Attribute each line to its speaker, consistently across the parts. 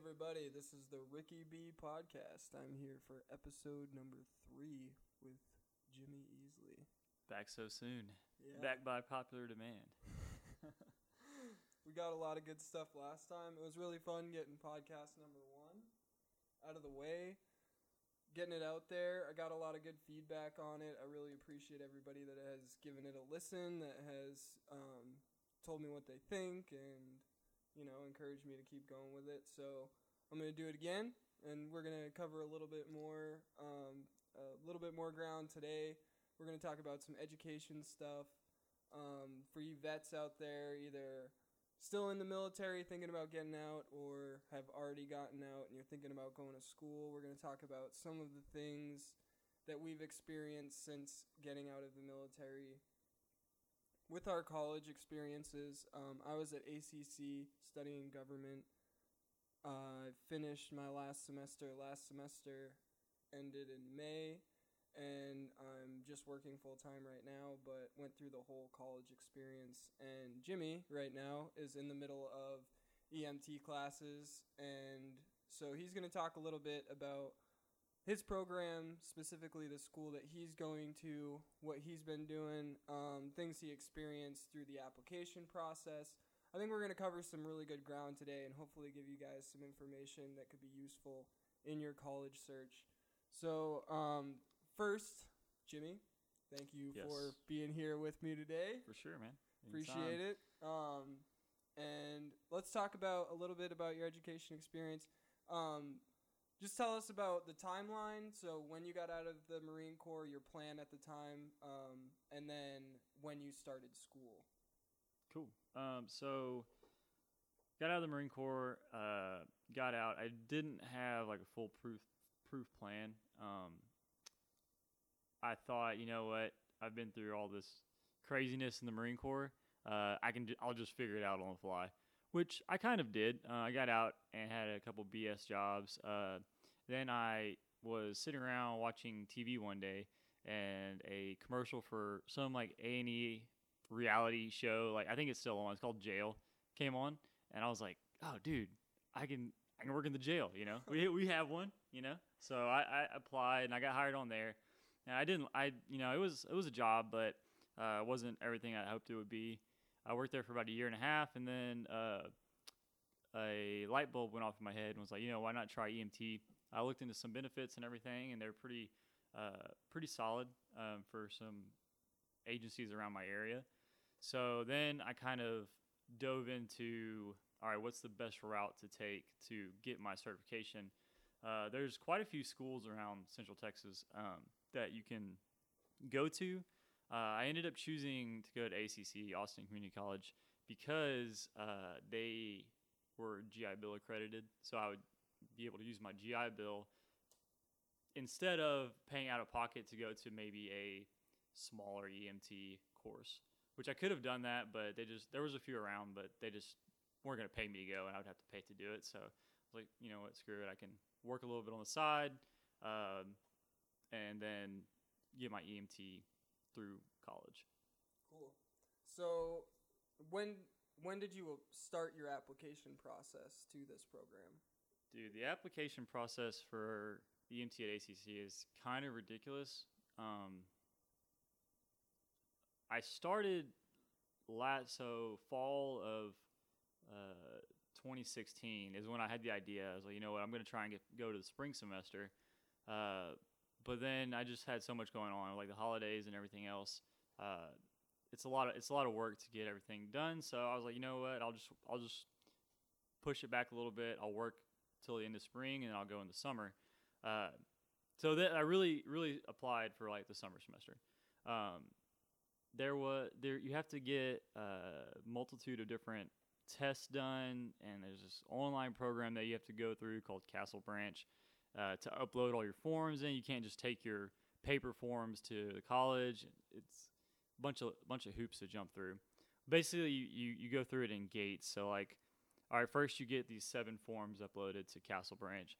Speaker 1: everybody. This is the Ricky B podcast. I'm here for episode number three with Jimmy Easley.
Speaker 2: Back so soon.
Speaker 1: Yeah.
Speaker 2: Back by popular demand.
Speaker 1: We got a lot of good stuff last time. It was really fun getting podcast number one out of the way, getting it out there. I got a lot of good feedback on it. I really appreciate everybody that has given it a listen, that has um, told me what they think, and you know, encouraged me to keep going with it. So I'm gonna do it again, and we're gonna cover a little bit more, um, a little bit more ground today. We're gonna talk about some education stuff um, for you vets out there, either still in the military thinking about getting out or have already gotten out and you're thinking about going to school. We're going to talk about some of the things that we've experienced since getting out of the military. With our college experiences, um, I was at ACC studying government. Uh, I finished my last semester. Last semester ended in May and I'm just working full time right now, but went through the whole college experience. And Jimmy, right now, is in the middle of EMT classes, and so he's going to talk a little bit about his program, specifically the school that he's going to, what he's been doing, um, things he experienced through the application process. I think we're going to cover some really good ground today and hopefully give you guys some information that could be useful in your college search. So, um, first, Jimmy, thank you
Speaker 2: Yes.
Speaker 1: for being here with me today.
Speaker 2: For sure, man.
Speaker 1: Appreciate it. Um, and let's talk about a little bit about your education experience. Um, just tell us about the timeline. So when you got out of the Marine Corps, your plan at the time, um, and then when you started school.
Speaker 2: Cool. Um, so, got out of the Marine Corps. Uh, got out. I didn't have like a full proof plan. Um, I thought, you know what? I've been through all this craziness in the Marine Corps. Uh, I can. I'll just figure it out on the fly, which I kind of did. Uh, I got out and had a couple BS jobs. Uh, then I was sitting around watching TV one day, and a commercial for some like A and E reality show. Like I think it's still on. It's called Jail. Came on, and I was like, oh, dude, I can. I can work in the jail, you know. we we have one, you know. So I, I applied and I got hired on there. And I didn't. I you know it was it was a job, but uh, it wasn't everything I hoped it would be. I worked there for about a year and a half, and then uh, a light bulb went off in my head and was like, you know, why not try EMT? I looked into some benefits and everything, and they're pretty uh, pretty solid um, for some agencies around my area. So then I kind of dove into all right, what's the best route to take to get my certification? Uh, there's quite a few schools around Central Texas um, that you can go to. Uh, I ended up choosing to go to ACC, Austin Community College, because uh, they were GI Bill accredited. So I would be able to use my GI Bill instead of paying out of pocket to go to maybe a smaller EMT course, which I could have done that, but they just, there was a few around, but they just weren't going to pay me to go and I would have to pay to do it. So I was like, you know what, screw it. I can work a little bit on the side um, and then get my EMT through college.
Speaker 1: Cool. So when when did you start your application process to this program?
Speaker 2: Dude, the application process for EMT at ACC is kind of ridiculous. Um, I started last so fall of uh, 2016 is when I had the idea. I was like, you know what, I'm going to try and get go to the spring semester. Uh, but then I just had so much going on, like the holidays and everything else. Uh, it's a lot of it's a lot of work to get everything done. So I was like, you know what, I'll just I'll just push it back a little bit. I'll work till the end of spring, and I'll go in the summer. Uh, so that I really really applied for like the summer semester. Um, there was there you have to get a multitude of different tests done, and there's this online program that you have to go through called Castle Branch uh, to upload all your forms. in. you can't just take your paper forms to the college. It's a bunch of bunch of hoops to jump through. Basically, you, you, you go through it in gates. So like, all right, first you get these seven forms uploaded to Castle Branch,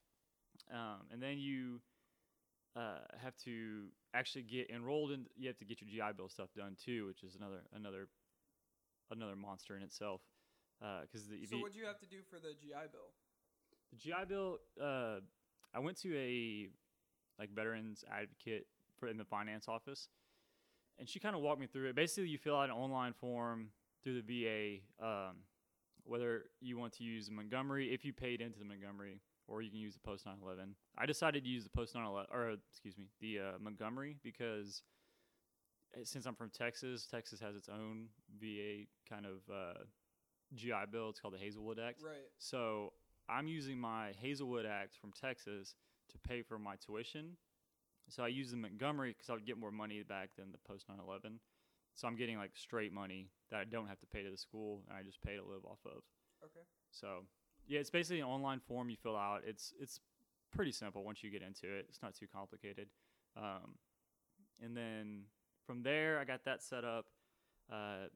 Speaker 2: um, and then you uh, have to actually get enrolled in. You have to get your GI Bill stuff done too, which is another another another monster in itself. Because the
Speaker 1: So what do you have to do for the GI Bill?
Speaker 2: The GI Bill. Uh, I went to a like veterans advocate for in the finance office, and she kind of walked me through it. Basically, you fill out an online form through the VA, um, whether you want to use the Montgomery if you paid into the Montgomery, or you can use the Post 911. I decided to use the Post 911, or excuse me, the uh, Montgomery because eh, since I'm from Texas, Texas has its own VA kind of uh, GI Bill. It's called the Hazelwood Act.
Speaker 1: Right.
Speaker 2: So I'm using my Hazelwood Act from Texas to pay for my tuition. So I use the Montgomery because I would get more money back than the Post 911. So I'm getting like straight money that I don't have to pay to the school, and I just pay to live off of.
Speaker 1: Okay.
Speaker 2: So yeah, it's basically an online form you fill out. It's it's pretty simple once you get into it. It's not too complicated. Um, and then from there, I got that set up. Uh,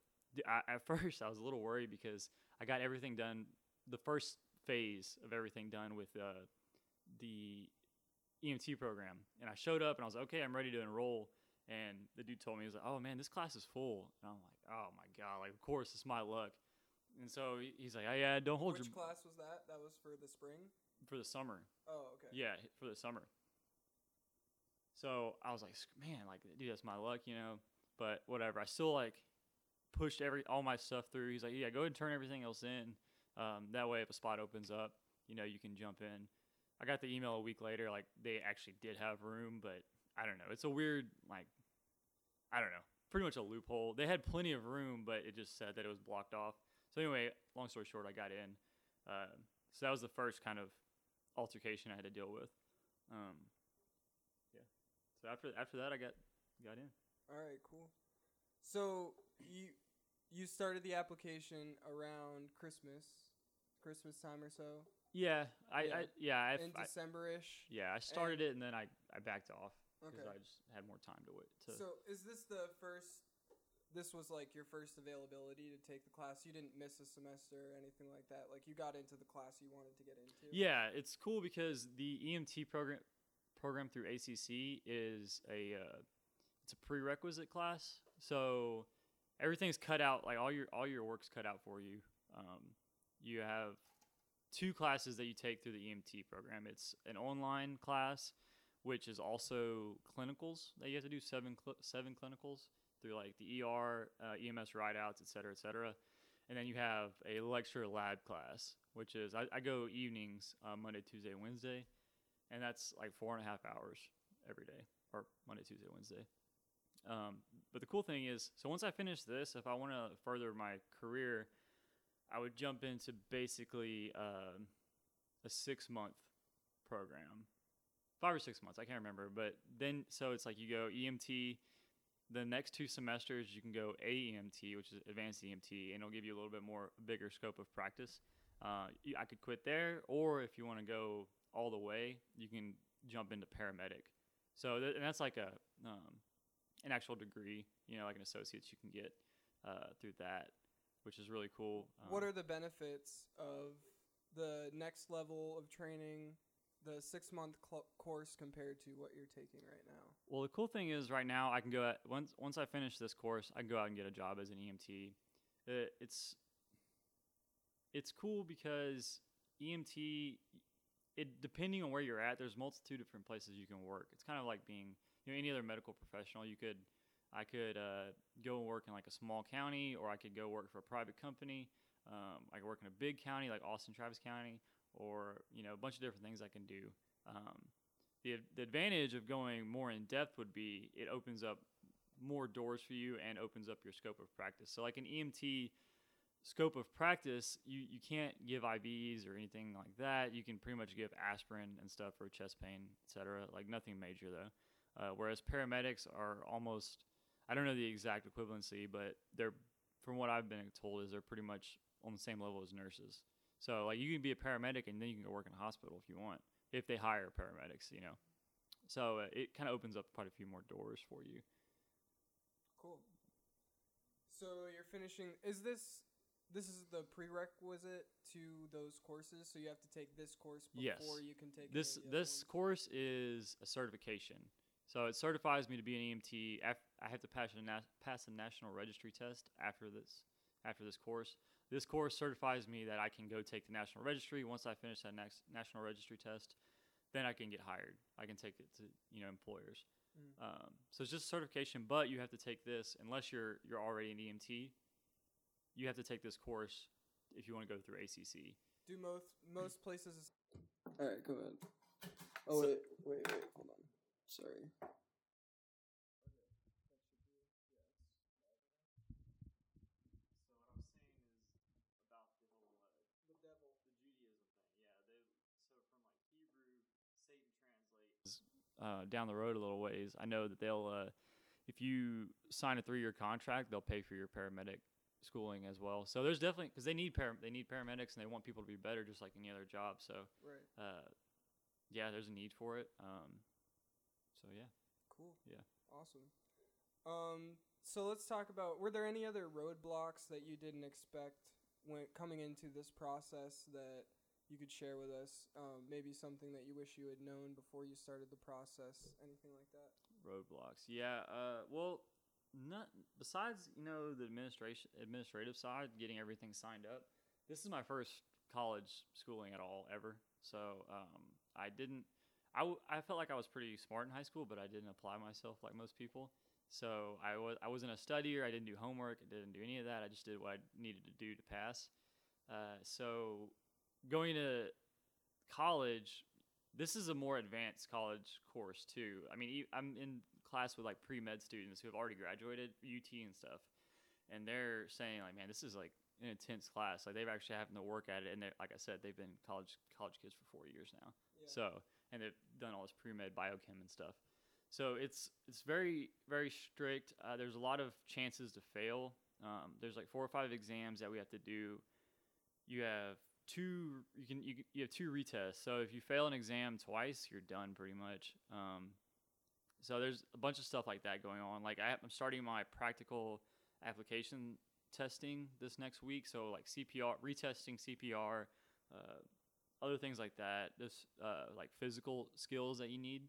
Speaker 2: I, at first, I was a little worried because I got everything done. The first phase of everything done with uh, the EMT program, and I showed up and I was like, okay, I'm ready to enroll. And the dude told me he was like, oh man, this class is full. And I'm like, oh my god, like of course it's my luck. And so he's like, oh yeah, don't hold
Speaker 1: Which
Speaker 2: your
Speaker 1: class was that? That was for the spring.
Speaker 2: for the summer.
Speaker 1: Oh, okay.
Speaker 2: Yeah, for the summer. So I was like, man, like, dude, that's my luck, you know. But whatever. I still like pushed every all my stuff through. He's like, yeah, go ahead and turn everything else in. Um, that way, if a spot opens up, you know, you can jump in. I got the email a week later, like they actually did have room, but I don't know. It's a weird, like, I don't know, pretty much a loophole. They had plenty of room, but it just said that it was blocked off. So anyway, long story short, I got in. Uh, so that was the first kind of altercation I had to deal with. Um, yeah. So after after that, I got got in.
Speaker 1: All right, cool. So you you started the application around Christmas, Christmas time or so,
Speaker 2: Yeah, I
Speaker 1: Yeah.
Speaker 2: I yeah I,
Speaker 1: in December-ish.
Speaker 2: yeah I started it and then I I backed off because
Speaker 1: Okay.
Speaker 2: I just had more time to wait. To,
Speaker 1: So is this the first? This was like your first availability to take the class. You didn't miss a semester or anything like that. Like you got into the class you wanted to get into.
Speaker 2: yeah, it's cool because the EMT program program through ACC is a uh, it's a prerequisite class. So everything's cut out like all your all your work's cut out for you. Um, you have two classes that you take through the EMT program. It's an online class, which is also clinicals that you have to do seven cl- seven clinicals through like the ER, uh, EMS rideouts, et cetera, et cetera. And then you have a lecture lab class, which is I, I go evenings uh, Monday, Tuesday, Wednesday, and that's like four and a half hours every day, or Monday, Tuesday, Wednesday. Um, but the cool thing is, so once I finish this, if I want to further my career, I would jump into basically um a six month program, five or six months, I can't remember. But then, so it's like you go EMT. The next two semesters, you can go AEMT, which is advanced EMT, and it'll give you a little bit more bigger scope of practice. Uh, I could quit there, or if you want to go all the way, you can jump into paramedic. So th- and that's like a um, an actual degree, you know, like an associate's you can get uh, through that, which is really cool.
Speaker 1: What
Speaker 2: Um,
Speaker 1: are the benefits of the next level of training, the six month cl- course compared to what you're taking right now?
Speaker 2: Well, the cool thing is right now I can go at once once I finish this course, I can go out and get a job as an EMT. Uh, it's it's cool because EMT it depending on where you're at, there's multitude of different places you can work. It's kind of like being you know any other medical professional. You could I could uh, go and work in like a small county, or I could go work for a private company. Um, I could work in a big county like Austin, Travis County, or you know a bunch of different things I can do. Um, the, the advantage of going more in depth would be it opens up more doors for you and opens up your scope of practice. So like an EMT scope of practice, you, you can't give IVs or anything like that. You can pretty much give aspirin and stuff for chest pain, etc. Like nothing major though. Uh, whereas paramedics are almost I don't know the exact equivalency, but they're from what I've been told is they're pretty much on the same level as nurses. So like you can be a paramedic and then you can go work in a hospital if you want, if they hire paramedics, you know. So uh, it kind of opens up quite a few more doors for you.
Speaker 1: Cool. So you're finishing. Is this this is the prerequisite to those courses? So you have to take this course
Speaker 2: Yes.
Speaker 1: before you can take
Speaker 2: This
Speaker 1: any of the other
Speaker 2: this
Speaker 1: ones?
Speaker 2: course is a certification. So it certifies me to be an EMT. I have to pass a na- pass a national registry test after this after this course. This course certifies me that I can go take the national registry. Once I finish that next national registry test, then I can get hired. I can take it to you know employers.
Speaker 1: Mm.
Speaker 2: Um, so it's just certification, but you have to take this unless you're you're already an EMT. You have to take this course if you want to go through ACC.
Speaker 1: Do most most places? All right, go ahead. Oh
Speaker 2: So-
Speaker 1: wait, wait, wait, hold on. Sorry.
Speaker 2: So what I'm saying is about the whole uh,
Speaker 1: The devil.
Speaker 2: the Judaism thing. Yeah, they so from like Hebrew, Satan translates uh, down the road a little ways. I know that they'll uh, if you sign a three year contract, they'll pay for your paramedic schooling as well. So there's definitely because they need par- they need paramedics and they want people to be better just like any other job. So
Speaker 1: Right.
Speaker 2: uh, yeah, there's a need for it. Um, so yeah.
Speaker 1: Cool.
Speaker 2: Yeah.
Speaker 1: Awesome. Um, so let's talk about were there any other roadblocks that you didn't expect when coming into this process that you could share with us? Um, maybe something that you wish you had known before you started the process, anything like that?
Speaker 2: roadblocks yeah uh well not besides you know the administration administrative side getting everything signed up this is my first college schooling at all ever so um i didn't I, w- I felt like i was pretty smart in high school but i didn't apply myself like most people so i was i wasn't a studier i didn't do homework i didn't do any of that i just did what i needed to do to pass uh, so going to college this is a more advanced college course too. I mean, I'm in class with like pre med students who have already graduated UT and stuff, and they're saying like, man, this is like an intense class. Like they've actually having to work at it, and they're like I said, they've been college college kids for four years now.
Speaker 1: Yeah.
Speaker 2: So and they've done all this pre med biochem and stuff. So it's it's very very strict. Uh, there's a lot of chances to fail. Um, there's like four or five exams that we have to do. You have two. You can you, you have two retests. So if you fail an exam twice, you're done pretty much. Um, so there's a bunch of stuff like that going on. Like I, I'm starting my practical application testing this next week. So like CPR, retesting CPR, uh, other things like that. This uh, like physical skills that you need.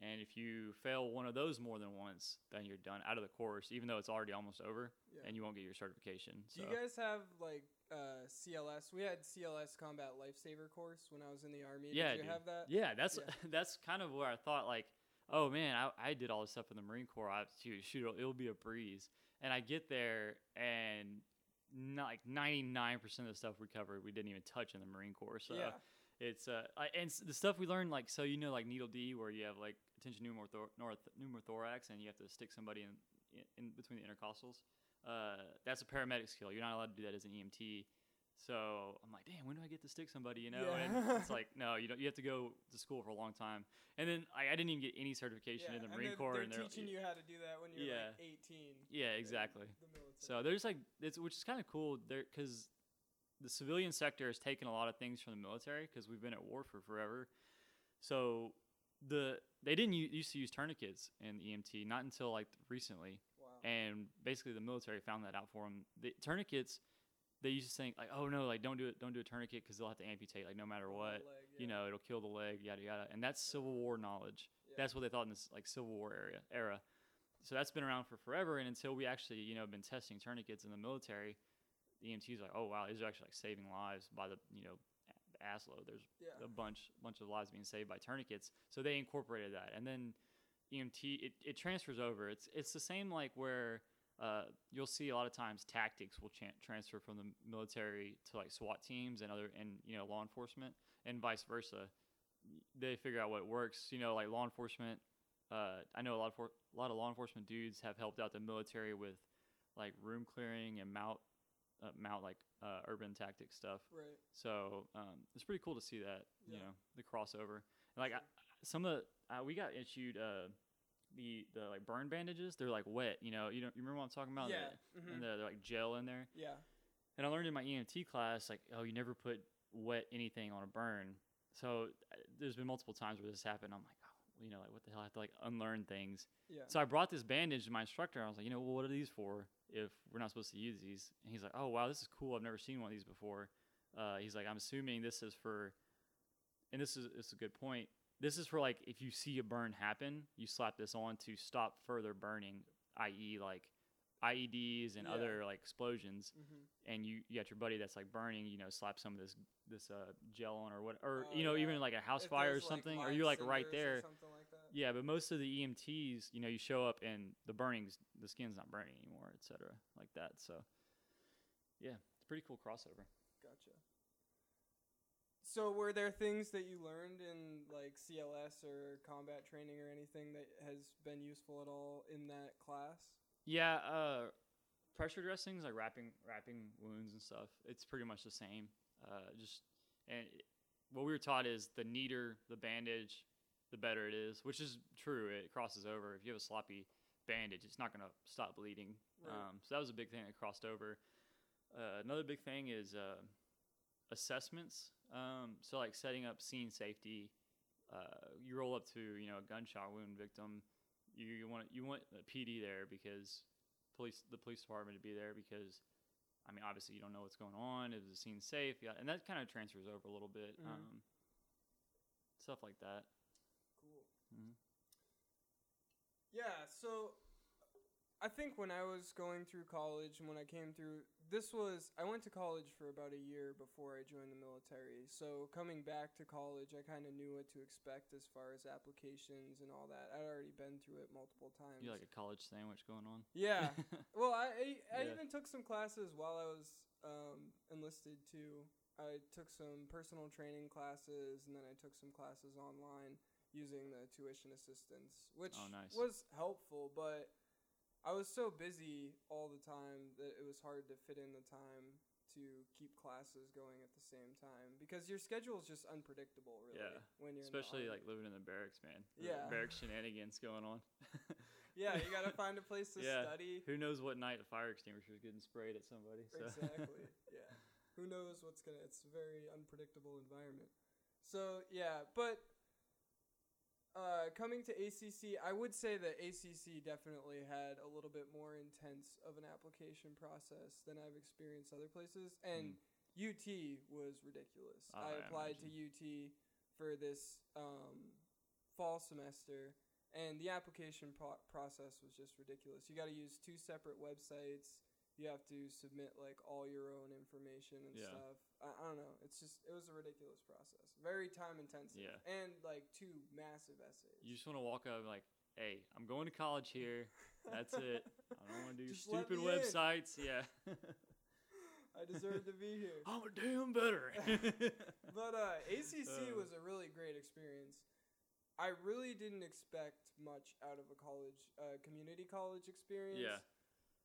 Speaker 2: And if you fail one of those more than once, then you're done out of the course, even though it's already almost over,
Speaker 1: Yeah.
Speaker 2: and you won't get your certification.
Speaker 1: Do
Speaker 2: So
Speaker 1: you guys have like uh, CLS? We had CLS Combat Lifesaver course when I was in the army.
Speaker 2: Yeah,
Speaker 1: Did you
Speaker 2: dude.
Speaker 1: have that?
Speaker 2: yeah, that's
Speaker 1: Yeah.
Speaker 2: that's kind of where I thought like, oh man, I, I did all this stuff in the Marine Corps. I shoot, shoot, it'll, it'll be a breeze. And I get there and not like 99% of the stuff we covered we didn't even touch in the Marine Corps. So
Speaker 1: yeah.
Speaker 2: it's uh I, and the stuff we learned like so you know like needle D where you have like a tension pneumothorax, pneumothorax and you have to stick somebody in in, in between the intercostals. Uh, that's a paramedic skill. You're not allowed to do that as an EMT. So I'm like, damn, when do I get to stick somebody? You know, and it's like, no, you don't. You have to go to school for a long time. And then I, I didn't even get any certification in the Marine
Speaker 1: they're,
Speaker 2: Corps.
Speaker 1: They're
Speaker 2: and they're
Speaker 1: teaching you how to do that when you're
Speaker 2: Yeah.
Speaker 1: like 18.
Speaker 2: Yeah, exactly.
Speaker 1: The military.
Speaker 2: So there's like it's which is kind of cool there because the civilian sector has taken a lot of things from the military because we've been at war for forever. So the they didn't u- used to use tourniquets in the EMT not until like recently. And basically the military found that out for them. The tourniquets they used to think like oh no like don't do it don't do a tourniquet because they'll have to amputate like no matter what
Speaker 1: leg,
Speaker 2: you know it'll kill the leg yada yada and that's Civil War knowledge.
Speaker 1: Yeah.
Speaker 2: That's what they thought in this like Civil War area era. So that's been around for forever, and until we actually, you know, been testing tourniquets in the military, the EMTs are like, oh wow, these are actually like saving lives by the, you know, a- the ass. There's
Speaker 1: Yeah.
Speaker 2: a bunch, bunch of lives being saved by tourniquets. So they incorporated that, and then EMT, it, it transfers over. It's it's the same like where uh, you'll see a lot of times tactics will chan transfer from the military to like SWAT teams and other and you know law enforcement and vice versa. They figure out what works. You know, like law enforcement. Uh, I know a lot of for, a lot of law enforcement dudes have helped out the military with like room clearing and mount uh, mount like uh, urban tactic stuff.
Speaker 1: Right.
Speaker 2: So um, it's pretty cool to see that you know the crossover. Like I, some of the uh, we got issued uh, the the like burn bandages. They're like wet. You know you don't you remember what I'm talking about?
Speaker 1: yeah.
Speaker 2: The,
Speaker 1: mhm.
Speaker 2: and the, they're like gel in there.
Speaker 1: yeah.
Speaker 2: And I learned in my EMT class like oh you never put wet anything on a burn. So uh, there's been multiple times where this happened. I'm like oh you know like what the hell I have to like unlearn things.
Speaker 1: Yeah.
Speaker 2: So I brought this bandage to my instructor. I was like, you know, well, what are these for if we're not supposed to use these? And he's like, oh, wow, this is cool. I've never seen one of these before. Uh, he's like, I'm assuming this is for, and this is, this is a good point. This is for like if you see a burn happen, you slap this on to stop further burning, i.e., like IEDs and
Speaker 1: Yeah.
Speaker 2: other like explosions,
Speaker 1: hmm
Speaker 2: and you, you got your buddy that's like burning, you know, slap some of this this uh, gel on or what, or
Speaker 1: Oh,
Speaker 2: you know,
Speaker 1: yeah.
Speaker 2: even like a house
Speaker 1: If
Speaker 2: fire or
Speaker 1: there's, like,
Speaker 2: something, or you're like right there.
Speaker 1: like.
Speaker 2: Yeah, but most of the EMTs, you know, you show up and the burning's the skin's not burning anymore, etc. Like that. So, yeah, it's a pretty cool crossover.
Speaker 1: Gotcha. So were there things that you learned in like CLS or combat training or anything that has been useful at all in that class?
Speaker 2: Yeah, uh, pressure dressings like wrapping wrapping wounds and stuff. It's pretty much the same. Uh, just and it- what we were taught is the neater the bandage, the better it is, which is true. It crosses over. If you have a sloppy bandage, it's not gonna stop bleeding.
Speaker 1: Right.
Speaker 2: Um, so that was a big thing that crossed over. Uh, another big thing is uh, assessments. Um, so like setting up scene safety. Uh, you roll up to you know a gunshot wound victim. You, you want you want a PD there because police the police department to be there because I mean obviously you don't know what's going on. Is the scene safe? Yeah, and that kind of transfers over a little bit.
Speaker 1: Mhm.
Speaker 2: Um, stuff like that.
Speaker 1: Cool.
Speaker 2: Mhm.
Speaker 1: Yeah, so I think when I was going through college and when I came through, this was I went to college for about a year before I joined the military. So coming back to college, I kind of knew what to expect as far as applications and all that. I'd already been through it multiple times.
Speaker 2: You like a college sandwich going on?
Speaker 1: yeah. Well, I I, I
Speaker 2: Yeah.
Speaker 1: even took some classes while I was um, enlisted too. I took some personal training classes, and then I took some classes online using the tuition assistance, which
Speaker 2: Oh, nice.
Speaker 1: was helpful. But I was so busy all the time that it was hard to fit in the time to keep classes going at the same time because your schedule is just unpredictable, really.
Speaker 2: Yeah.
Speaker 1: When you're in the
Speaker 2: Especially like living in the barracks, man. The
Speaker 1: Yeah.
Speaker 2: barracks shenanigans going on.
Speaker 1: yeah, you gotta find a place to
Speaker 2: Yeah.
Speaker 1: study.
Speaker 2: Who knows what night a fire extinguisher is getting sprayed at somebody? So.
Speaker 1: Exactly. yeah. Who knows what's gonna? It's a very unpredictable environment. So yeah, but uh, coming to ACC, I would say that ACC definitely had a little bit more intense of an application process than I've experienced other places, and UT was ridiculous.
Speaker 2: Oh,
Speaker 1: I
Speaker 2: I
Speaker 1: applied to UT for this um, fall semester. And the application pro- process was just ridiculous. You got to use two separate websites you have to submit like all your own information and
Speaker 2: Yeah.
Speaker 1: stuff. I, I don't know. It's just it was a ridiculous process. Very time intensive.
Speaker 2: Yeah.
Speaker 1: And like two massive essays.
Speaker 2: You just want to walk up and like, hey, I'm going to college here. That's it. I don't want to do stupid
Speaker 1: me in.
Speaker 2: websites. Yeah.
Speaker 1: I deserve to be here.
Speaker 2: I'm a damn better.
Speaker 1: But uh, ACC
Speaker 2: Uh.
Speaker 1: was a really great experience. I really didn't expect much out of a college, uh, community college experience.
Speaker 2: Yeah.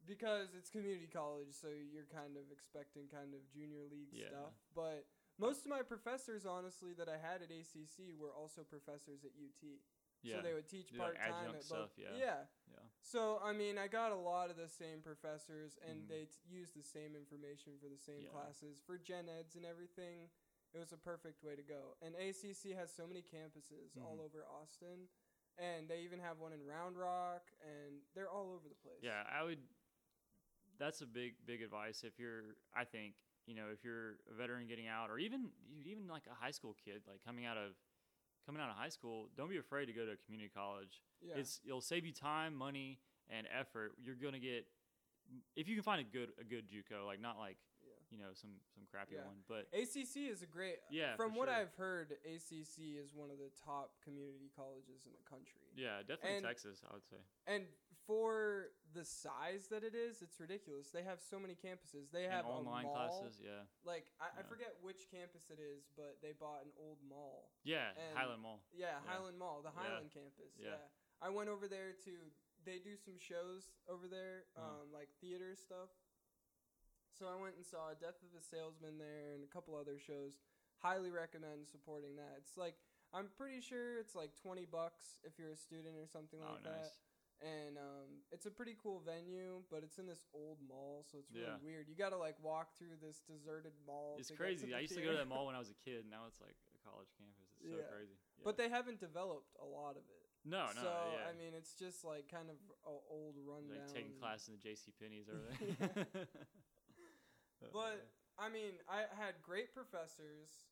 Speaker 1: Because it's community college, so you're kind of expecting kind of junior league
Speaker 2: Yeah.
Speaker 1: stuff. But most of my professors, honestly, that I had at ACC were also professors at UT.
Speaker 2: yeah.
Speaker 1: So they would teach part time
Speaker 2: adjunct
Speaker 1: at both.
Speaker 2: stuff, yeah.
Speaker 1: Yeah.
Speaker 2: yeah.
Speaker 1: So I mean, I got a lot of the same professors, and
Speaker 2: Mhm.
Speaker 1: they t- use the same information for the same
Speaker 2: Yeah.
Speaker 1: classes for gen eds and everything. It was a perfect way to go. And ACC has so many campuses all
Speaker 2: Mhm.
Speaker 1: over Austin, and they even have one in Round Rock, and they're all over the place.
Speaker 2: Yeah, I would. That's a big, big advice if you're. I think you know if you're a veteran getting out, or even even like a high school kid, like coming out of coming out of high school. Don't be afraid to go to a community college.
Speaker 1: yeah,
Speaker 2: It's it'll save you time, money, and effort. You're gonna get if you can find a good a good JUCO, like not like
Speaker 1: yeah.
Speaker 2: you know some some crappy
Speaker 1: Yeah.
Speaker 2: one, but
Speaker 1: ACC is a great.
Speaker 2: Yeah,
Speaker 1: From what
Speaker 2: sure.
Speaker 1: I've heard, ACC is one of the top community colleges in the country.
Speaker 2: yeah, definitely
Speaker 1: And-
Speaker 2: Texas. I would say.
Speaker 1: And for the size that it is, it's ridiculous. They have so many campuses. They
Speaker 2: And
Speaker 1: have
Speaker 2: online
Speaker 1: a mall.
Speaker 2: classes, yeah,
Speaker 1: Like I, I forget which campus it is, but they bought an old mall.
Speaker 2: yeah,
Speaker 1: And-
Speaker 2: Highland Mall.
Speaker 1: Yeah,
Speaker 2: Yeah.
Speaker 1: Highland Mall, the
Speaker 2: Yeah.
Speaker 1: Highland campus. Yeah.
Speaker 2: Yeah.
Speaker 1: I went over there to. They do some shows over there,
Speaker 2: Huh.
Speaker 1: um, like theater stuff. So I went and saw Death of a Salesman there and a couple other shows. Highly recommend supporting that. It's like I'm pretty sure it's like twenty bucks if you're a student or something
Speaker 2: Oh,
Speaker 1: like that
Speaker 2: nice.
Speaker 1: And um, it's a pretty cool venue, but it's in this old mall, so it's really
Speaker 2: Yeah.
Speaker 1: weird. You got to like walk through this deserted mall.
Speaker 2: It's crazy. I used to go to that mall when I was a kid. Now it's like a college campus. It's so
Speaker 1: Yeah.
Speaker 2: crazy. Yeah.
Speaker 1: But they haven't developed a lot of it.
Speaker 2: no, no,
Speaker 1: so. I mean, it's just like kind of a old rundown.
Speaker 2: like taking class in the J.C. Penney's over there.
Speaker 1: But I mean, I had great professors.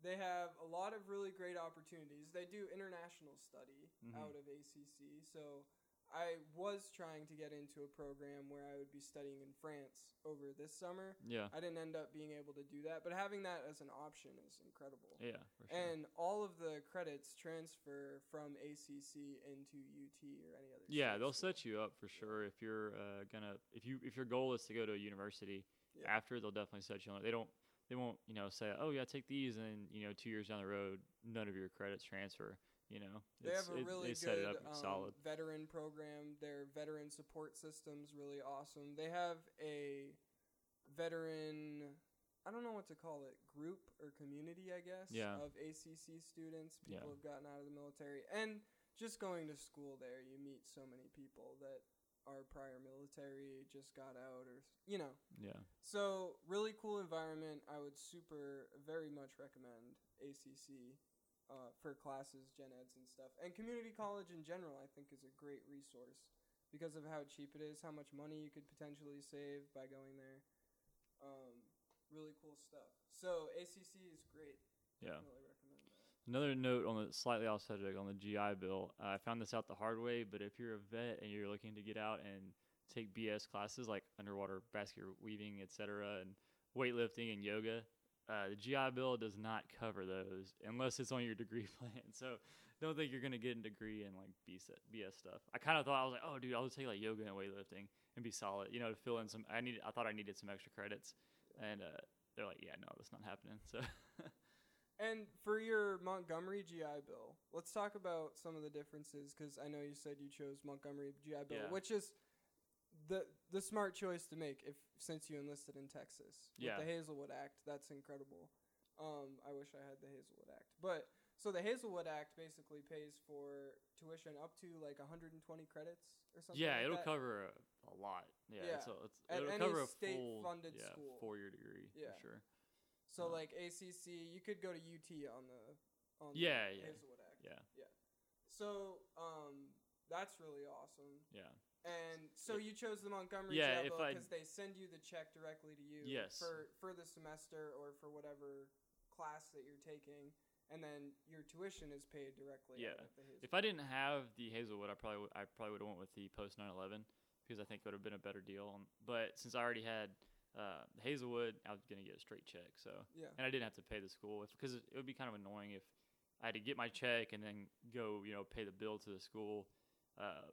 Speaker 1: They have a lot of really great opportunities. They do international study
Speaker 2: Mhm.
Speaker 1: out of ACC, so I was trying to get into a program where I would be studying in France over this summer.
Speaker 2: Yeah.
Speaker 1: I didn't end up being able to do that, but having that as an option is incredible.
Speaker 2: Yeah. For sure.
Speaker 1: And all of the credits transfer from ACC into UT or any other.
Speaker 2: yeah, they'll
Speaker 1: school.
Speaker 2: set you up for sure if you're uh, gonna if you if your goal is to go to a university
Speaker 1: Yeah.
Speaker 2: after they'll definitely set you on. They don't they won't you know say oh yeah take these and you know two years down the road none of your credits transfer. You know
Speaker 1: They have a
Speaker 2: it-
Speaker 1: really good
Speaker 2: it up
Speaker 1: um,
Speaker 2: solid.
Speaker 1: veteran program. Their veteran support system's really awesome. They have a veteran, I don't know what to call it, group or community, I guess,
Speaker 2: Yeah.
Speaker 1: of ACC students. People
Speaker 2: Yeah.
Speaker 1: have gotten out of the military. And just going to school there, you meet so many people that are prior military, just got out, or, you know.
Speaker 2: Yeah.
Speaker 1: So, really cool environment. I would super, very much recommend ACC uh, for classes, gen eds, and stuff. And community college in general, I think, is a great resource because of how cheap it is, how much money you could potentially save by going there. Um, really cool stuff. So, ACC is great.
Speaker 2: Yeah.
Speaker 1: That.
Speaker 2: Another note on the slightly off subject on the GI Bill. Uh, I found this out the hard way, but if you're a vet and you're looking to get out and take BS classes like underwater basket weaving, etc., and weightlifting and yoga, uh, the GI Bill does not cover those unless it's on your degree plan. So don't think you're gonna get a degree in like BS, BS stuff. I kind of thought I was like, oh, dude, I'll just take like yoga and weightlifting and be solid, you know, to fill in some. I need. I thought I needed some extra credits, and uh, they're like, yeah, no, that's not happening. So
Speaker 1: And for your Montgomery GI Bill, let's talk about some of the differences because I know you said you chose Montgomery GI Bill,
Speaker 2: Yeah.
Speaker 1: which is the the smart choice to make if since you enlisted in Texas with
Speaker 2: Yeah.
Speaker 1: the Hazelwood Act. That's incredible. Um, I wish I had the Hazelwood Act, but so the Hazelwood Act basically pays for tuition up to like 120 credits or something.
Speaker 2: yeah,
Speaker 1: like
Speaker 2: it'll
Speaker 1: that.
Speaker 2: cover a, a lot. Yeah, it's a, it's,
Speaker 1: At
Speaker 2: it'll cover a full
Speaker 1: state-funded
Speaker 2: yeah,
Speaker 1: school.
Speaker 2: four year degree
Speaker 1: Yeah.
Speaker 2: for sure.
Speaker 1: So like ACC, you could go to UT on the on
Speaker 2: Yeah,
Speaker 1: the
Speaker 2: yeah.
Speaker 1: Hazelwood Act.
Speaker 2: Yeah.
Speaker 1: Yeah, So um, that's really awesome.
Speaker 2: yeah,
Speaker 1: And so you chose the Montgomery
Speaker 2: Yeah,
Speaker 1: GI
Speaker 2: if
Speaker 1: Bill
Speaker 2: I-
Speaker 1: because they send you the check directly to you
Speaker 2: Yes.
Speaker 1: for for the semester or for whatever class that you're taking, and then your tuition is paid directly.
Speaker 2: Yeah.
Speaker 1: The Hazelwood.
Speaker 2: If I didn't have the Hazelwood, I probably would, I probably would have went with the post 9/11 because I think it would have been a better deal. Um, But since I already had uh, Hazelwood, I was gonna get a straight check. So
Speaker 1: yeah,
Speaker 2: and I didn't have to pay the school because it would be kind of annoying if I had to get my check and then go, you know, pay the bill to the school. Uh,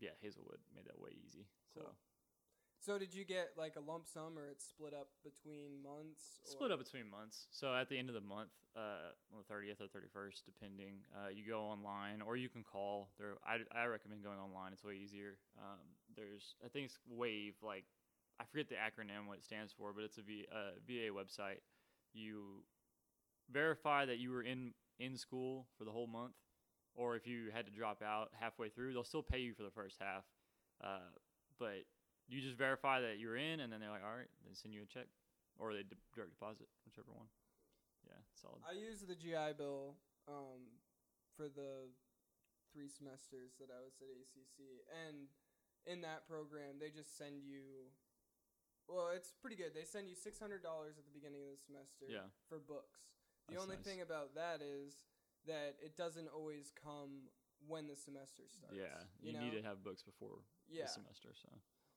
Speaker 2: yeah, Hazelwood made that way easy. So
Speaker 1: Cool. So did you get like a lump sum or it's split up between months?
Speaker 2: split up between months. So at the end of the month, uh, on the thirtieth or thirty first, depending, uh, you go online or you can call. There, I, I recommend going online. It's way easier. Um, there's I think it's Wave. Like I forget the acronym what it stands for, but it's a v, uh, VA website. You verify that you were in in school for the whole month, or if you had to drop out halfway through, they'll still pay you for the first half. Uh, but you just verify that you're in, and then they're like, all right, they send you a check, or they d- direct deposit, whichever one. Yeah, solid.
Speaker 1: I used the GI Bill um, for the three semesters that I was at ACC, and in that program, they just send you. Well, it's pretty good. They send you six hundred dollars at the beginning of the semester
Speaker 2: Yeah.
Speaker 1: for books. The
Speaker 2: That's
Speaker 1: only
Speaker 2: nice.
Speaker 1: thing about that is that it doesn't always come when the semester starts.
Speaker 2: yeah, you,
Speaker 1: know?
Speaker 2: need to have books before
Speaker 1: Yeah.
Speaker 2: the semester. So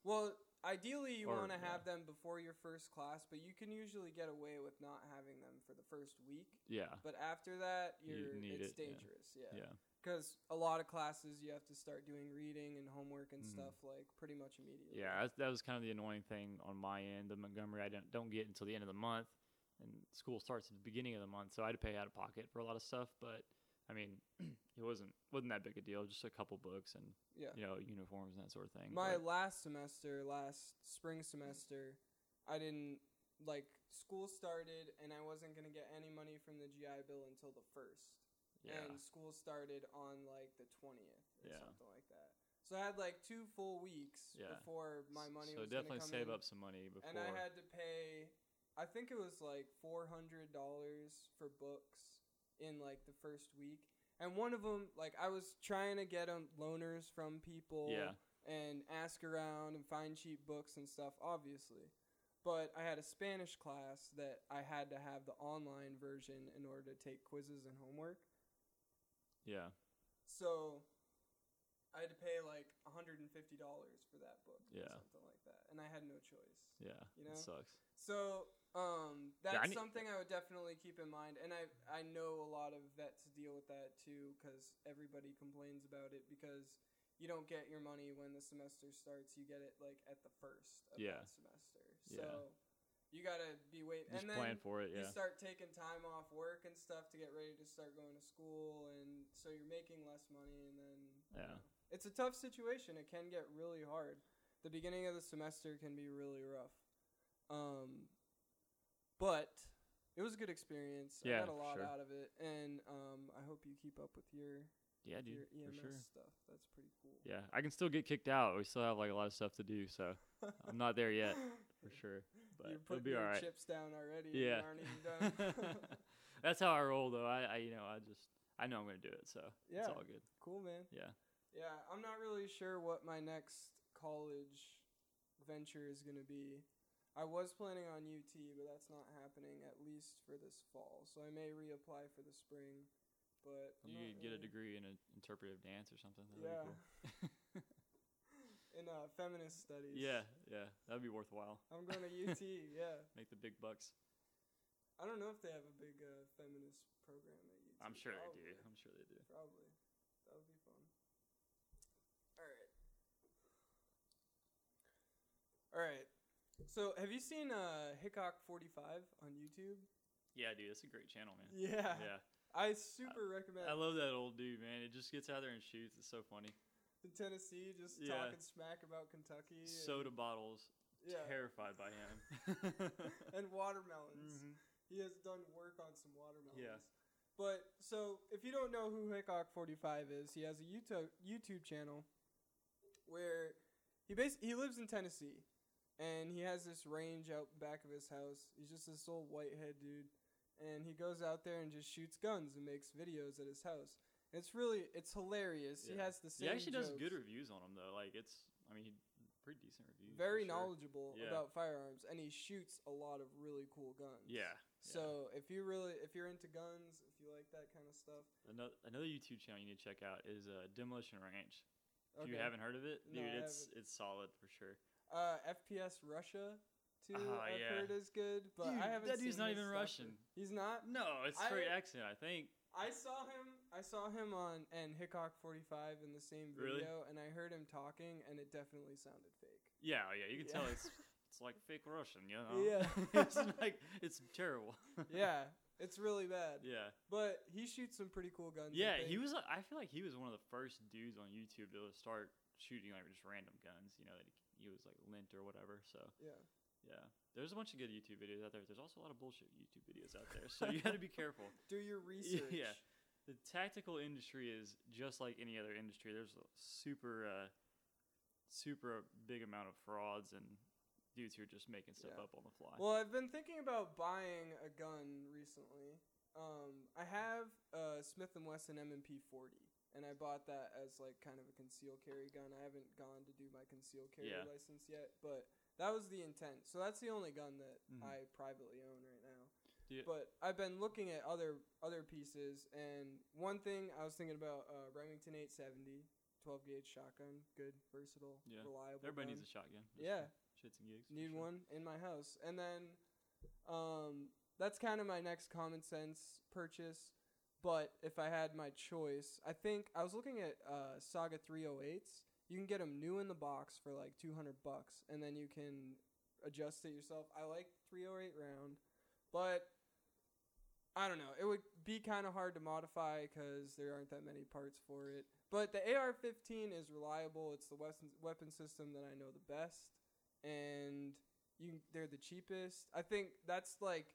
Speaker 1: Well, ideally, you want to have
Speaker 2: yeah.
Speaker 1: them before your first class, but you can usually get away with not having them for the first week.
Speaker 2: yeah,
Speaker 1: But after that,
Speaker 2: You
Speaker 1: you're
Speaker 2: need
Speaker 1: it's
Speaker 2: it,
Speaker 1: dangerous. Yeah.
Speaker 2: yeah,
Speaker 1: Because a lot of classes you have to start doing reading and homework and
Speaker 2: Mhm.
Speaker 1: stuff like pretty much immediately.
Speaker 2: yeah. That, that was kind of the annoying thing on my end. The Montgomery, I don't don't get until the end of the month, and school starts at the beginning of the month, so I had to pay out of pocket for a lot of stuff. But I mean, it wasn't wasn't that big a deal. Just a couple books and
Speaker 1: Yeah.
Speaker 2: you know uniforms and that sort of thing.
Speaker 1: My
Speaker 2: but-
Speaker 1: last semester, last spring semester, I didn't like school started and I wasn't gonna get any money from the GI Bill until the first.
Speaker 2: yeah,
Speaker 1: and school started on like the 20th or
Speaker 2: Yeah.
Speaker 1: something like that. So I had like two full weeks
Speaker 2: Yeah.
Speaker 1: before my money was.
Speaker 2: so
Speaker 1: was
Speaker 2: definitely
Speaker 1: come
Speaker 2: save
Speaker 1: in,
Speaker 2: up some money before.
Speaker 1: and I had to pay. I think it was like four hundred dollars for books in like the first week, and one of them like I was trying to get 'em loaners from people
Speaker 2: Yeah.
Speaker 1: and ask around and find cheap books and stuff, obviously. But I had a Spanish class that I had to have the online version in order to take quizzes and homework.
Speaker 2: yeah,
Speaker 1: So I had to pay like $150 for that book
Speaker 2: Yeah.
Speaker 1: or something like that, and I had no choice.
Speaker 2: Yeah,
Speaker 1: You know?
Speaker 2: it sucks.
Speaker 1: So um,
Speaker 2: Yeah, I
Speaker 1: that's
Speaker 2: need-
Speaker 1: something I would definitely keep in mind, and I I know a lot of vets deal with that too, because everybody complains about it because you don't get your money when the semester starts. You get it like at the first of
Speaker 2: Yeah.
Speaker 1: that semester.
Speaker 2: Yeah.
Speaker 1: So you gotta be waiting,
Speaker 2: Just
Speaker 1: and then
Speaker 2: plan for it. Yeah.
Speaker 1: you start taking time off work and stuff to get ready to start going to school, and so you're making less money, and then you
Speaker 2: Yeah.
Speaker 1: know, it's a tough situation. It can get really hard. The beginning of the semester can be really rough, um, but it was a good experience.
Speaker 2: Yeah,
Speaker 1: I got a lot
Speaker 2: sure.
Speaker 1: out of it, and um, I hope you keep up with your
Speaker 2: yeah, dude,
Speaker 1: your EMS
Speaker 2: for sure.
Speaker 1: stuff. That's pretty cool.
Speaker 2: Yeah, I can still get kicked out. We still have like a lot of stuff to do, so I'm not there yet for sure. But
Speaker 1: You're
Speaker 2: it'll
Speaker 1: putting
Speaker 2: be
Speaker 1: your
Speaker 2: all right.
Speaker 1: chips down already.
Speaker 2: Yeah.
Speaker 1: and aren't even done.
Speaker 2: That's how I roll, though. I, I, you know, I just, I know I'm gonna do it, so
Speaker 1: Yeah.
Speaker 2: it's all good.
Speaker 1: cool, man.
Speaker 2: Yeah,
Speaker 1: Yeah, I'm not really sure what my next college venture is going to be. I was planning on UT, but that's not happening at least for this fall. So I may reapply for the spring. But
Speaker 2: you could get a degree in a interpretive dance or something. That'd
Speaker 1: Yeah.
Speaker 2: cool.
Speaker 1: in uh, feminist studies.
Speaker 2: yeah, yeah, that'd be worthwhile.
Speaker 1: I'm going to UT. yeah,
Speaker 2: Make the big bucks.
Speaker 1: I don't know if they have a big uh, feminist program at UT.
Speaker 2: I'm sure
Speaker 1: Probably.
Speaker 2: they do. I'm sure they do.
Speaker 1: Probably. That would be fun. All right. All right. So, have you seen uh, Hickok 45 on YouTube?
Speaker 2: Yeah, dude, that's a great channel, man.
Speaker 1: Yeah.
Speaker 2: Yeah,
Speaker 1: I super recommend
Speaker 2: I love that old dude, man. It just gets out there and shoots. It's so funny.
Speaker 1: in Tennessee just
Speaker 2: Yeah.
Speaker 1: talking smack about Kentucky. and-
Speaker 2: Soda bottles,
Speaker 1: Yeah.
Speaker 2: terrified by him.
Speaker 1: and watermelons.
Speaker 2: Mhm.
Speaker 1: He has done work on some watermelons.
Speaker 2: Yeah.
Speaker 1: But so if you don't know who Hickok 45 is, he has a YouTube YouTube channel where he bas- he lives in Tennessee and he has this range out back of his house. He's just this old whitehead dude and he goes out there and just shoots guns and makes videos at his house. And it's really it's hilarious. He has the same
Speaker 2: He actually does good reviews on them though. Like it's, I mean, he pretty decent reviews.
Speaker 1: very
Speaker 2: sure.
Speaker 1: knowledgeable
Speaker 2: Yeah.
Speaker 1: about firearms and he shoots a lot of really cool guns.
Speaker 2: Yeah.
Speaker 1: So if you really if you're into guns, if you like that kind of stuff,
Speaker 2: Another another YouTube channel you need to check out is uh, Demolition Ranch. If
Speaker 1: okay.
Speaker 2: you haven't heard of it,
Speaker 1: No,
Speaker 2: dude,
Speaker 1: I
Speaker 2: it's it's solid for sure.
Speaker 1: Uh, FPS Russia too,
Speaker 2: Ah,
Speaker 1: I've
Speaker 2: yeah.
Speaker 1: heard is good, but
Speaker 2: Dude,
Speaker 1: I haven't.
Speaker 2: that dude's
Speaker 1: seen
Speaker 2: not even. Russian.
Speaker 1: He's not.
Speaker 2: No, it's
Speaker 1: I-
Speaker 2: straight accent. I think.
Speaker 1: I saw him. I saw him on and Hickok 45 in the same
Speaker 2: Really?
Speaker 1: video, and I heard him talking, and it definitely sounded fake.
Speaker 2: Yeah, oh, yeah, you can
Speaker 1: Yeah.
Speaker 2: tell it's it's like fake Russian, you know.
Speaker 1: Yeah.
Speaker 2: it's like it's terrible.
Speaker 1: yeah, it's really bad.
Speaker 2: yeah.
Speaker 1: But he shoots some pretty cool guns.
Speaker 2: Yeah, he was. I feel like he was one of the first dudes on YouTube to start shooting like just random guns. You know that he, he was like lint or whatever. So
Speaker 1: Yeah.
Speaker 2: yeah, there's a bunch of good YouTube videos out there. There's also a lot of bullshit YouTube videos out there. So you got to be careful.
Speaker 1: Do your research.
Speaker 2: Yeah. The tactical industry is just like any other industry. There's a super, uh, super big amount of frauds and dudes who are just making stuff
Speaker 1: Yeah.
Speaker 2: up on the fly.
Speaker 1: Well, I've been thinking about buying a gun recently. Um, I have a Smith and Wesson M&P 40, and I bought that as like kind of a concealed carry gun. I haven't gone to do my concealed carry
Speaker 2: Yeah.
Speaker 1: license yet, but that was the intent. So that's the only gun that
Speaker 2: Mhm.
Speaker 1: I privately own right now.
Speaker 2: Yeah.
Speaker 1: But I've been looking at other other pieces, and one thing I was thinking about uh, Remington 870, 12 gauge shotgun, good, versatile,
Speaker 2: Yeah.
Speaker 1: reliable.
Speaker 2: Everybody
Speaker 1: gun.
Speaker 2: needs a shotgun. just
Speaker 1: Yeah.
Speaker 2: Shits and gigs.
Speaker 1: Need
Speaker 2: sure.
Speaker 1: one in my house. And then um that's kind of my next common sense purchase. But if I had my choice, I think I was looking at uh, Saiga 308s. You can get them new in the box for like 200 bucks, and then you can adjust it yourself. I like 308 round, but I don't know. It would be kind of hard to modify because there aren't that many parts for it. But the AR-15 is reliable. It's the weapon weapon system that I know the best, and you they're the cheapest. I think that's like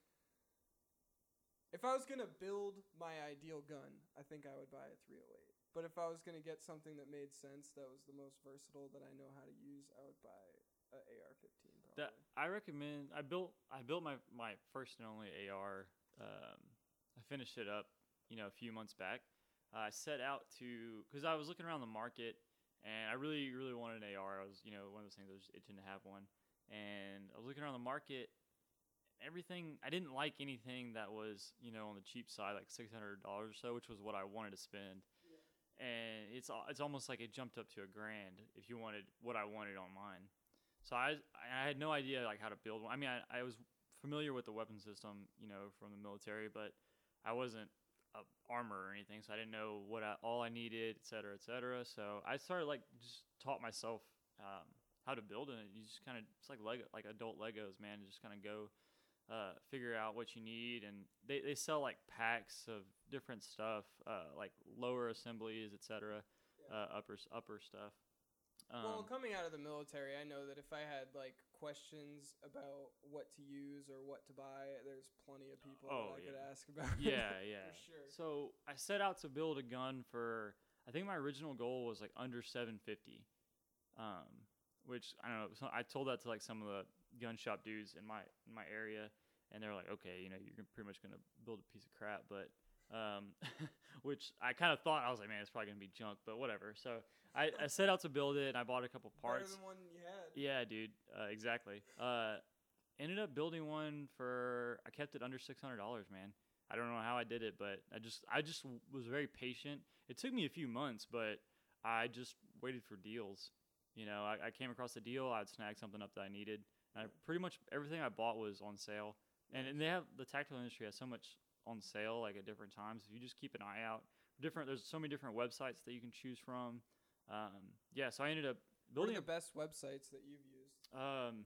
Speaker 1: if I was gonna build my ideal gun, I think I would buy a 308. But if I was gonna get something that made sense, that was the most versatile that I know how to use, I would buy a AR-15 probably.
Speaker 2: That I recommend. I built. I built my my first and only AR. Um, I finished it up, you know, a few months back. I set out to because I was looking around the market, and I really, really wanted an AR. I was, you know, one of those things I was just itching to have one, and I was looking around the market. Everything I didn't like anything that was, you know, on the cheap side, like six hundred dollars or so, which was what I wanted to spend. and it's it's almost like it jumped up to a grand if you wanted what I wanted on mine. So I I had no idea like how to build one. I mean, I, I was familiar with the weapon system, you know, from the military, but I wasn't a armor or anything, so I didn't know what I, all I needed, et cetera, et cetera. So I started like just taught myself um, how to build it. You just kind of it's like Lego, like adult Legos, man. You just kind of go uh, figure out what you need, and they, they sell like packs of different stuff, uh, like lower assemblies, et cetera,
Speaker 1: Yeah.
Speaker 2: uh, upper upper stuff. Um,
Speaker 1: well, coming out of the military, I know that if I had like questions about what to use or what to buy, there's plenty of people
Speaker 2: Oh,
Speaker 1: that I
Speaker 2: yeah.
Speaker 1: could ask about.
Speaker 2: yeah, yeah.
Speaker 1: for sure.
Speaker 2: So I set out to build a gun for. I think my original goal was like under 750, um, which I don't know. So I told that to like some of the gun shop dudes in my in my area, and they're like, okay, you know, you're pretty much gonna build a piece of crap, but. Um, which I kind of thought I was like, man, it's probably gonna be junk, but whatever. So I, I set out to build it, and I bought a couple parts.
Speaker 1: Than one you had.
Speaker 2: Yeah, dude. Uh, exactly. Uh, ended up building one for. I kept it under six hundred dollars, man. I don't know how I did it, but I just I just was very patient. It took me a few months, but I just waited for deals. You know, I, I came across a deal, I'd snag something up that I needed. And I, pretty much everything I bought was on sale. And, and they have the tactical industry has so much on sale like at different times. If you just keep an eye out, different there's so many different websites that you can choose from. Um, yeah, so I ended up
Speaker 1: What are
Speaker 2: building
Speaker 1: the
Speaker 2: a
Speaker 1: best websites that you've used?
Speaker 2: um,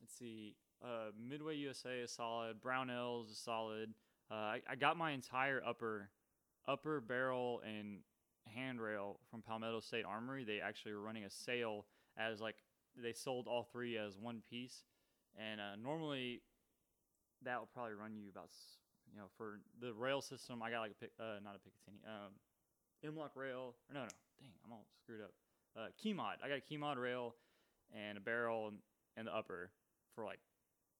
Speaker 2: let's see. Uh, Midway USA is solid. Brownells is solid. Uh, I, I got my entire upper upper barrel and handrail from Palmetto State Armory. They actually were running a sale as like they sold all three as one piece, and uh, normally that will probably run you about you know for the rail system. I got like a pic, uh, not a Picatinny, um, M-LOK rail. Or no, no, dang, I'm all screwed up. Uh, Keymod. I got a key mod rail and a barrel and, and the upper for like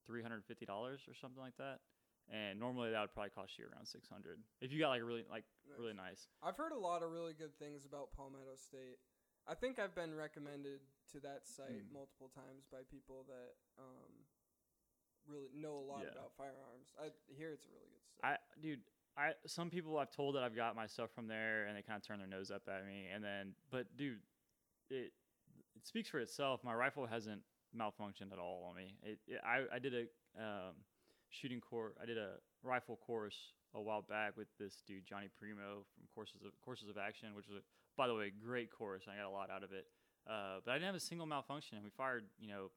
Speaker 2: three hundred and fifty dollars or something like that. And normally that would probably cost you around six hundred if you got like a really like really nice.
Speaker 1: I've heard a lot of really good things about Palmetto State. I think I've been recommended to that site
Speaker 2: Mm.
Speaker 1: multiple times by people that um, really know a lot
Speaker 2: Yeah.
Speaker 1: about firearms. I hear it's a really good stuff.
Speaker 2: I dude, I some people I've told that I've got my stuff from there, and they kind of turn their nose up at me. And then, but dude, it it speaks for itself. My rifle hasn't malfunctioned at all on me. It, it I I did a um, shooting course. I did a rifle course a while back with this dude Johnny Primo from Courses of Courses of Action, which was a, by the way great course. I got a lot out of it. Uh, but I didn't have a single malfunction, and we fired you know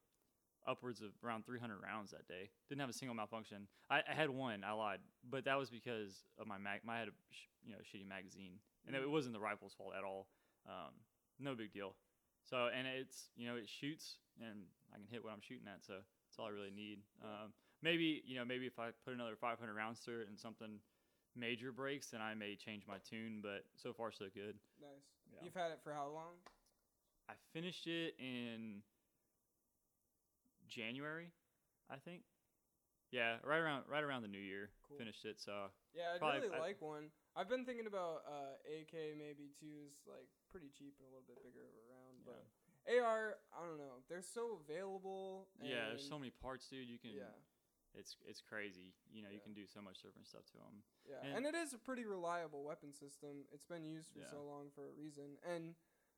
Speaker 2: upwards of around 300 rounds that day. Didn't have a single malfunction. I, I had one. I lied, but that was because of my mag. I had a sh- you know shitty magazine, and it wasn't the rifle's fault at all. Um, no big deal. So and it's you know it shoots, and I can hit what I'm shooting at. So that's all I really need. Um, maybe you know maybe if I put another 500 rounds through it and something major breaks, then I may change my tune. But so far so good.
Speaker 1: nice.
Speaker 2: Yeah.
Speaker 1: You've had it for how long?
Speaker 2: I finished it in January, I think. Yeah, right around right around the new year.
Speaker 1: Cool.
Speaker 2: Finished it. So
Speaker 1: Yeah, I'd
Speaker 2: Probably-
Speaker 1: really
Speaker 2: I-
Speaker 1: like one. I've been thinking about uh, AK maybe too. Is like pretty cheap and a little bit bigger of a round,
Speaker 2: Yeah.
Speaker 1: but AR, I don't know. They're so available.
Speaker 2: yeah, there's so many parts, dude. You can.
Speaker 1: Yeah,
Speaker 2: It's it's crazy. You know, you can do so much different stuff to them.
Speaker 1: yeah,
Speaker 2: And-
Speaker 1: and, it is a pretty reliable weapon system. It's been used for
Speaker 2: Yeah.
Speaker 1: so long for a reason, and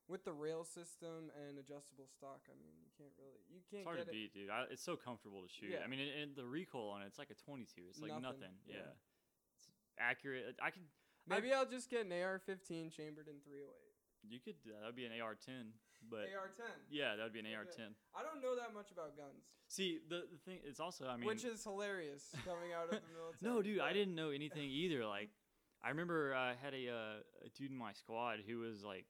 Speaker 1: with the rail system and adjustable stock, I mean, you can't really, you can't
Speaker 2: It's hard
Speaker 1: get
Speaker 2: to
Speaker 1: it.
Speaker 2: beat, dude. I, it's so comfortable to shoot.
Speaker 1: Yeah.
Speaker 2: I mean, and, the recoil on it, it's like a 22. It's like
Speaker 1: Nothing,
Speaker 2: nothing.
Speaker 1: yeah.
Speaker 2: Yeah. It's accurate. I could.
Speaker 1: Maybe I'll just get an AR-15 chambered in 308.
Speaker 2: You could. Uh, that'd be an AR-10, but
Speaker 1: AR-10.
Speaker 2: yeah, that would be an
Speaker 1: Okay.
Speaker 2: AR-10.
Speaker 1: I don't know that much about guns,
Speaker 2: See, the the thing. It's also. I mean,
Speaker 1: which is hilarious coming out of the military.
Speaker 2: No, dude, I didn't know anything either. Like, I remember I had a, uh, a dude in my squad who was like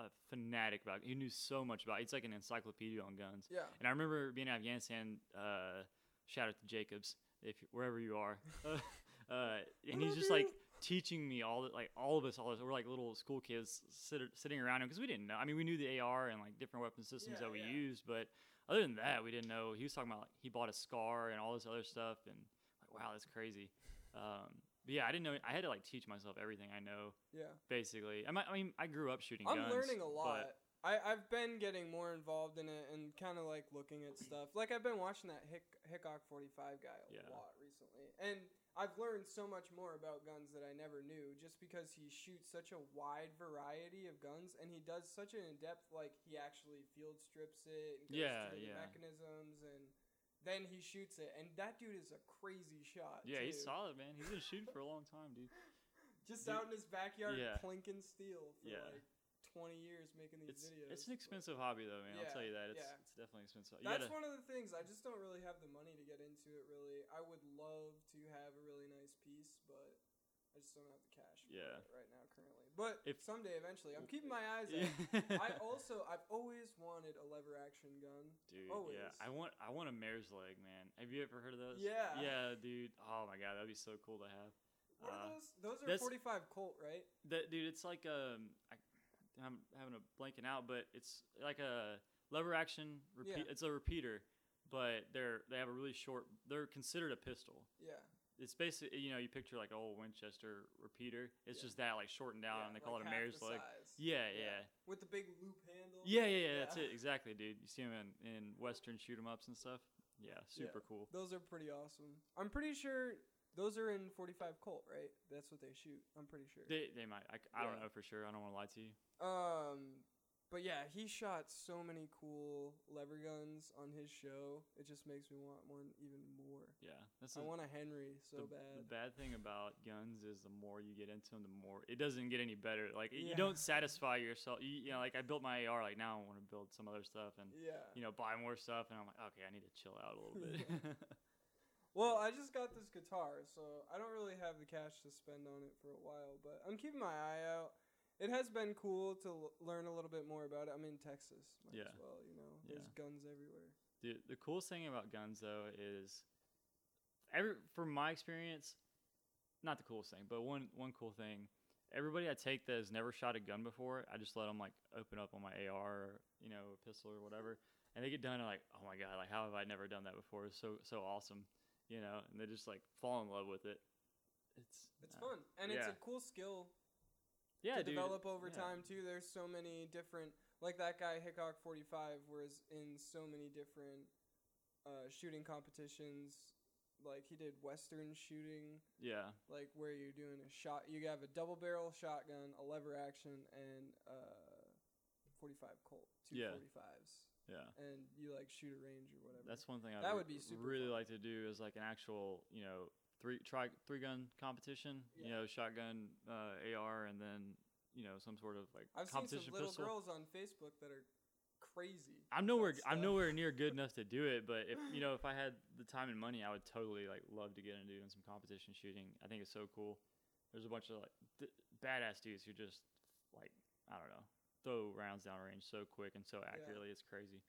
Speaker 2: a fanatic about. He knew so much about. It's like an encyclopedia on guns.
Speaker 1: Yeah.
Speaker 2: And I remember being in Afghanistan. Uh, shout out to Jacobs, if wherever you are. uh, and he's just like teaching me all the, like all of us all this. We're like little school kids sit, sitting around him because we didn't know. I mean, we knew the AR and like different weapon systems
Speaker 1: Yeah,
Speaker 2: that we
Speaker 1: yeah.
Speaker 2: used, but other than that, we didn't know. He was talking about like he bought a SCAR and all this other stuff, and like wow, that's crazy. Um, but yeah, I didn't know. I had to like teach myself everything I know
Speaker 1: Yeah.
Speaker 2: basically. I, I mean, I grew up shooting
Speaker 1: I'm
Speaker 2: guns.
Speaker 1: learning a
Speaker 2: but-
Speaker 1: lot. I, I've been getting more involved in it and kind of like looking at stuff. Like I've been watching that Hick, Hickok 45 guy a
Speaker 2: Yeah.
Speaker 1: lot recently. And I've learned so much more about guns that I never knew just because he shoots such a wide variety of guns and he does such an in-depth like he actually field strips it and goes
Speaker 2: Yeah,
Speaker 1: through the mechanisms and then he shoots it and that dude is a crazy shot.
Speaker 2: Yeah, he's
Speaker 1: too.
Speaker 2: solid, man. He's been shooting for a long time, dude.
Speaker 1: Just
Speaker 2: Dude-
Speaker 1: out in his backyard
Speaker 2: Yeah.
Speaker 1: plinking steel for
Speaker 2: Yeah.
Speaker 1: like 20 years making these
Speaker 2: It's
Speaker 1: videos.
Speaker 2: it's an
Speaker 1: but-
Speaker 2: expensive hobby though, man. I'll tell you that. It's
Speaker 1: yeah.
Speaker 2: it's definitely expensive. You
Speaker 1: That's
Speaker 2: gotta-
Speaker 1: one of the things. I just don't really have the money to get into it. Really, I would love to have a really nice piece, but I just don't have the cash for
Speaker 2: Yeah.
Speaker 1: it right now currently. But
Speaker 2: If-
Speaker 1: someday, eventually, I'm keeping my eyes
Speaker 2: Yeah.
Speaker 1: out. I also, I've always wanted a lever action gun.
Speaker 2: Dude,
Speaker 1: Always.
Speaker 2: yeah. I want I want a mare's leg, man. Have you ever heard of those?
Speaker 1: Yeah.
Speaker 2: Yeah, dude. Oh my god, that'd be so cool to have.
Speaker 1: What are
Speaker 2: Uh,
Speaker 1: those? Those are 45 Colt, right?
Speaker 2: That dude, it's like um, I, I'm having a blanking out, but it's like a lever action repeat.
Speaker 1: Yeah.
Speaker 2: It's a repeater, but they're they have a really short. They're considered a pistol.
Speaker 1: Yeah.
Speaker 2: It's basically you know you picture like an old Winchester repeater. It's
Speaker 1: Yeah.
Speaker 2: just that like shortened down,
Speaker 1: yeah,
Speaker 2: and they call
Speaker 1: like
Speaker 2: it a mare's leg. Yeah,
Speaker 1: Yeah.
Speaker 2: yeah,
Speaker 1: With the big loop handle.
Speaker 2: yeah, yeah, yeah. That's it exactly, dude. You see them in in western shoot 'em ups and stuff. Yeah, super cool.
Speaker 1: Those are pretty awesome. I'm pretty sure those are in 45 Colt, right? That's what they shoot. I'm pretty sure.
Speaker 2: They they might. I, I don't know for sure. I don't want to lie to you.
Speaker 1: Um, but yeah, he shot so many cool lever guns on his show. It just makes me want one even more.
Speaker 2: Yeah, that's
Speaker 1: I
Speaker 2: a-
Speaker 1: want a Henry so
Speaker 2: the,
Speaker 1: bad.
Speaker 2: the bad thing about guns is the more you get into them, the more it doesn't get any better. Like you don't satisfy yourself. You, you know, like I built my AR. Like now I want to build some other stuff and
Speaker 1: yeah.
Speaker 2: you know buy more stuff. And I'm like, okay, I need to chill out a little bit.
Speaker 1: Well, I just got this guitar, so I don't really have the cash to spend on it for a while, but I'm keeping my eye out. It has been cool to l- learn a little bit more about it. I'm in Texas, might
Speaker 2: Yeah.
Speaker 1: as well, you know.
Speaker 2: Yeah.
Speaker 1: There's guns everywhere.
Speaker 2: Dude, the coolest thing about guns though is every from my experience, not the coolest thing, but one one cool thing. Everybody I take that has never shot a gun before, I just let them like open up on my AR or you know a pistol or whatever, and they get done and like, oh my god, like how have I never done that before? It's so so awesome, you know, and they just like fall in love with it. It's
Speaker 1: It's
Speaker 2: uh,
Speaker 1: fun, and it's a cool skill
Speaker 2: yeah,
Speaker 1: to
Speaker 2: dude,
Speaker 1: develop over
Speaker 2: yeah.
Speaker 1: time too. There's so many different, like that guy Hickok 45 was in so many different uh, shooting competitions. Like he did Western shooting,
Speaker 2: Yeah,
Speaker 1: like where you're doing a shot. You have a double barrel shotgun, a lever action, and uh, 45 Colt, two
Speaker 2: Yeah.
Speaker 1: 45s,
Speaker 2: yeah.
Speaker 1: and you like shoot a range or whatever.
Speaker 2: That's one thing I
Speaker 1: That would be super
Speaker 2: really
Speaker 1: fun.
Speaker 2: like to do is like an actual, you know, three try three gun competition. You know, shotgun, uh, AR, and then you know some sort of like
Speaker 1: I've seen
Speaker 2: competition
Speaker 1: some little
Speaker 2: pistol.
Speaker 1: girls on Facebook that are crazy.
Speaker 2: I'm nowhere. I'm nowhere near good enough to do it. But if you know, if I had the time and money, I would totally like love to get into doing some competition shooting. I think it's so cool. There's a bunch of like th- badass dudes who just like I don't know throw rounds down range so quick and so accurately. It's crazy.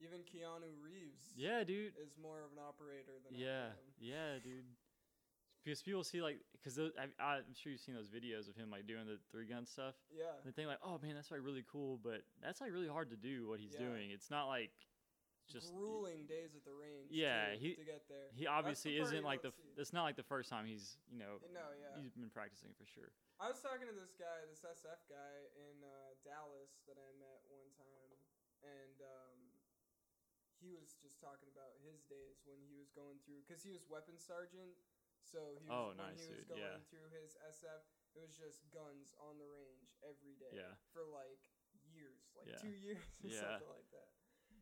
Speaker 1: Even Keanu Reeves.
Speaker 2: Yeah, dude.
Speaker 1: is more of an operator than
Speaker 2: Yeah, yeah, dude. Because people see like, because I, I'm sure you've seen those videos of him like doing the three gun stuff.
Speaker 1: Yeah.
Speaker 2: And they think like, oh man, that's like really cool, but that's like really hard to do what he's
Speaker 1: Yeah.
Speaker 2: doing. It's not like just
Speaker 1: grueling days at the range.
Speaker 2: Yeah,
Speaker 1: too,
Speaker 2: he-
Speaker 1: to get there.
Speaker 2: he obviously isn't like the.
Speaker 1: see.
Speaker 2: It's not like the first time he's you know
Speaker 1: No, yeah.
Speaker 2: he's been practicing for sure.
Speaker 1: I was talking to this guy, this SF guy in uh, Dallas that I met one time, and um, he was just talking about his days when he was going through, because he was weapons sergeant. So he was,
Speaker 2: Oh,
Speaker 1: when
Speaker 2: nice,
Speaker 1: he was
Speaker 2: dude,
Speaker 1: going
Speaker 2: yeah.
Speaker 1: through his SF, it was just guns on the range every day
Speaker 2: Yeah.
Speaker 1: for like years, like
Speaker 2: Yeah.
Speaker 1: two years or
Speaker 2: Yeah.
Speaker 1: something like that.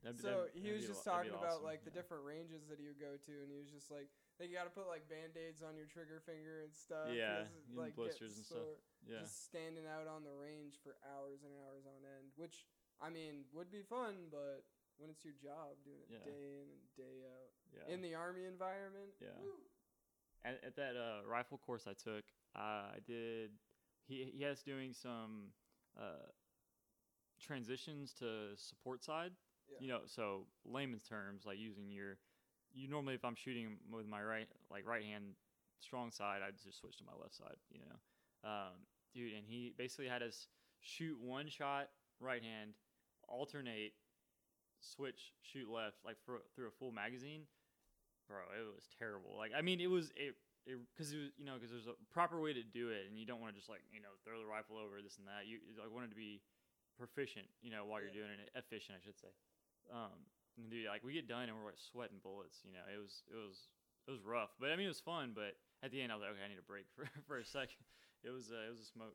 Speaker 2: That'd
Speaker 1: So
Speaker 2: that'd-
Speaker 1: he
Speaker 2: that'd
Speaker 1: was just
Speaker 2: that'd
Speaker 1: talking
Speaker 2: be
Speaker 1: about
Speaker 2: awesome,
Speaker 1: like the
Speaker 2: yeah.
Speaker 1: different ranges that he would go to, and he was just like, like you got to put like band aids on your trigger finger and stuff."
Speaker 2: Yeah,
Speaker 1: like
Speaker 2: blisters and stuff. Yeah,
Speaker 1: Just standing out on the range for hours and hours on end, which I mean would be fun, but when it's your job doing it
Speaker 2: Yeah.
Speaker 1: day in and day out
Speaker 2: yeah.
Speaker 1: in the army environment,
Speaker 2: Yeah.
Speaker 1: woo.
Speaker 2: at, at that uh, rifle course I took, uh, I did. He he has doing some uh, transitions to support side.
Speaker 1: Yeah.
Speaker 2: You know, so layman's terms, like using your, you normally if I'm shooting with my right like right hand strong side, I just switch to my left side. You know, um, dude, and he basically had us shoot one shot right hand, alternate, switch, shoot left, like for, through a full magazine. Bro it was terrible. Like i mean it was it because it, was you know because there's a proper way to do it and you don't want to just like you know throw the rifle over this and that. You like wanted to be proficient you know while you're doing it efficient i should say um and dude like we get done and we're like sweating bullets you know it was it was it was rough, but I mean it was fun. But at the end, I was like, okay, I need a break for for a second. It was uh, it was a smoke.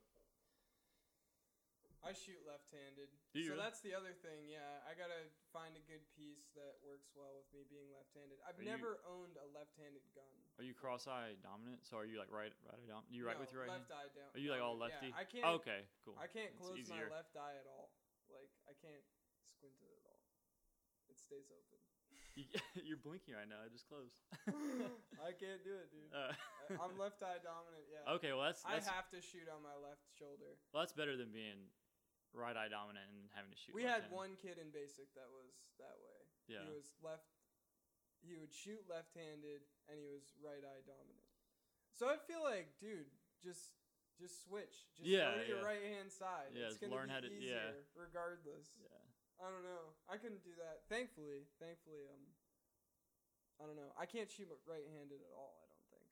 Speaker 1: I shoot left-handed.
Speaker 2: You
Speaker 1: So
Speaker 2: really?
Speaker 1: that's the other thing. Yeah, I gotta find a good piece that works well with me being left-handed. I've
Speaker 2: Are you-
Speaker 1: never owned a left-handed gun.
Speaker 2: Are you cross-eye dominant? So are you like right right eye dominant? You right
Speaker 1: No,
Speaker 2: with your right
Speaker 1: left
Speaker 2: hand?
Speaker 1: eye down.
Speaker 2: Are you like all lefty?
Speaker 1: Yeah, I can't.
Speaker 2: Oh, okay, cool.
Speaker 1: I can't
Speaker 2: It's
Speaker 1: close
Speaker 2: easier.
Speaker 1: my left eye at all. Like I can't squint it at all. It stays open.
Speaker 2: You, you're blinking right now. I just closed.
Speaker 1: I can't do it, dude.
Speaker 2: Uh,
Speaker 1: I'm left eye dominant. Yeah.
Speaker 2: okay, well that's
Speaker 1: I have to shoot on my left shoulder.
Speaker 2: well, that's better than being right eye dominant and having to shoot.
Speaker 1: We had
Speaker 2: left-handed.
Speaker 1: one kid in basic that was that way.
Speaker 2: Yeah.
Speaker 1: He was left. He would shoot left-handed, and he was right eye dominant. So I feel like, dude, just just switch. Just
Speaker 2: Yeah,
Speaker 1: go to your right hand side.
Speaker 2: Yeah,
Speaker 1: it's
Speaker 2: just
Speaker 1: gonna
Speaker 2: learn
Speaker 1: be
Speaker 2: how to-
Speaker 1: easier
Speaker 2: yeah.
Speaker 1: regardless.
Speaker 2: Yeah.
Speaker 1: I don't know. I couldn't do that. Thankfully, thankfully, um, I don't know. I can't shoot right-handed at all. I don't think.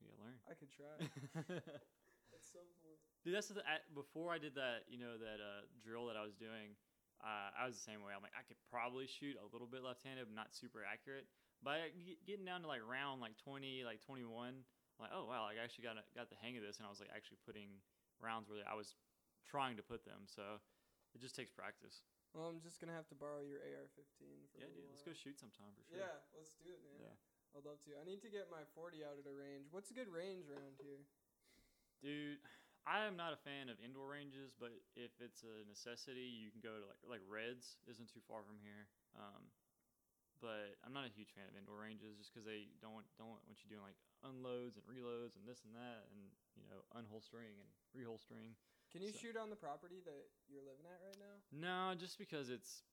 Speaker 2: You gotta learn.
Speaker 1: I could try at some point.
Speaker 2: Dude, that's the, I, before I did that, you know, that uh, drill that I was doing. Uh, I was the same way. I'm like, I could probably shoot a little bit left-handed, but not super accurate. But getting down to like round like 20, like 21, I'm like, oh wow, like, I actually got got the hang of this, and I was like actually putting rounds where I was trying to put them. So it just takes practice.
Speaker 1: Well, I'm just gonna have to borrow your AR-15 for
Speaker 2: Yeah,
Speaker 1: a
Speaker 2: dude, let's go shoot sometime for sure.
Speaker 1: Yeah, let's do it, man.
Speaker 2: Yeah.
Speaker 1: I'd love to. I need to get my 40 out at a range. What's a good range around here?
Speaker 2: Dude, I am not a fan of indoor ranges, but if it's a necessity, you can go to like like Reds isn't too far from here. Um, but I'm not a huge fan of indoor ranges just because they don't want, don't want you doing like unloads and reloads and this and that and you know unholstering and reholstering.
Speaker 1: Can you
Speaker 2: So-
Speaker 1: shoot on the property that you're living at right now?
Speaker 2: No, just because it's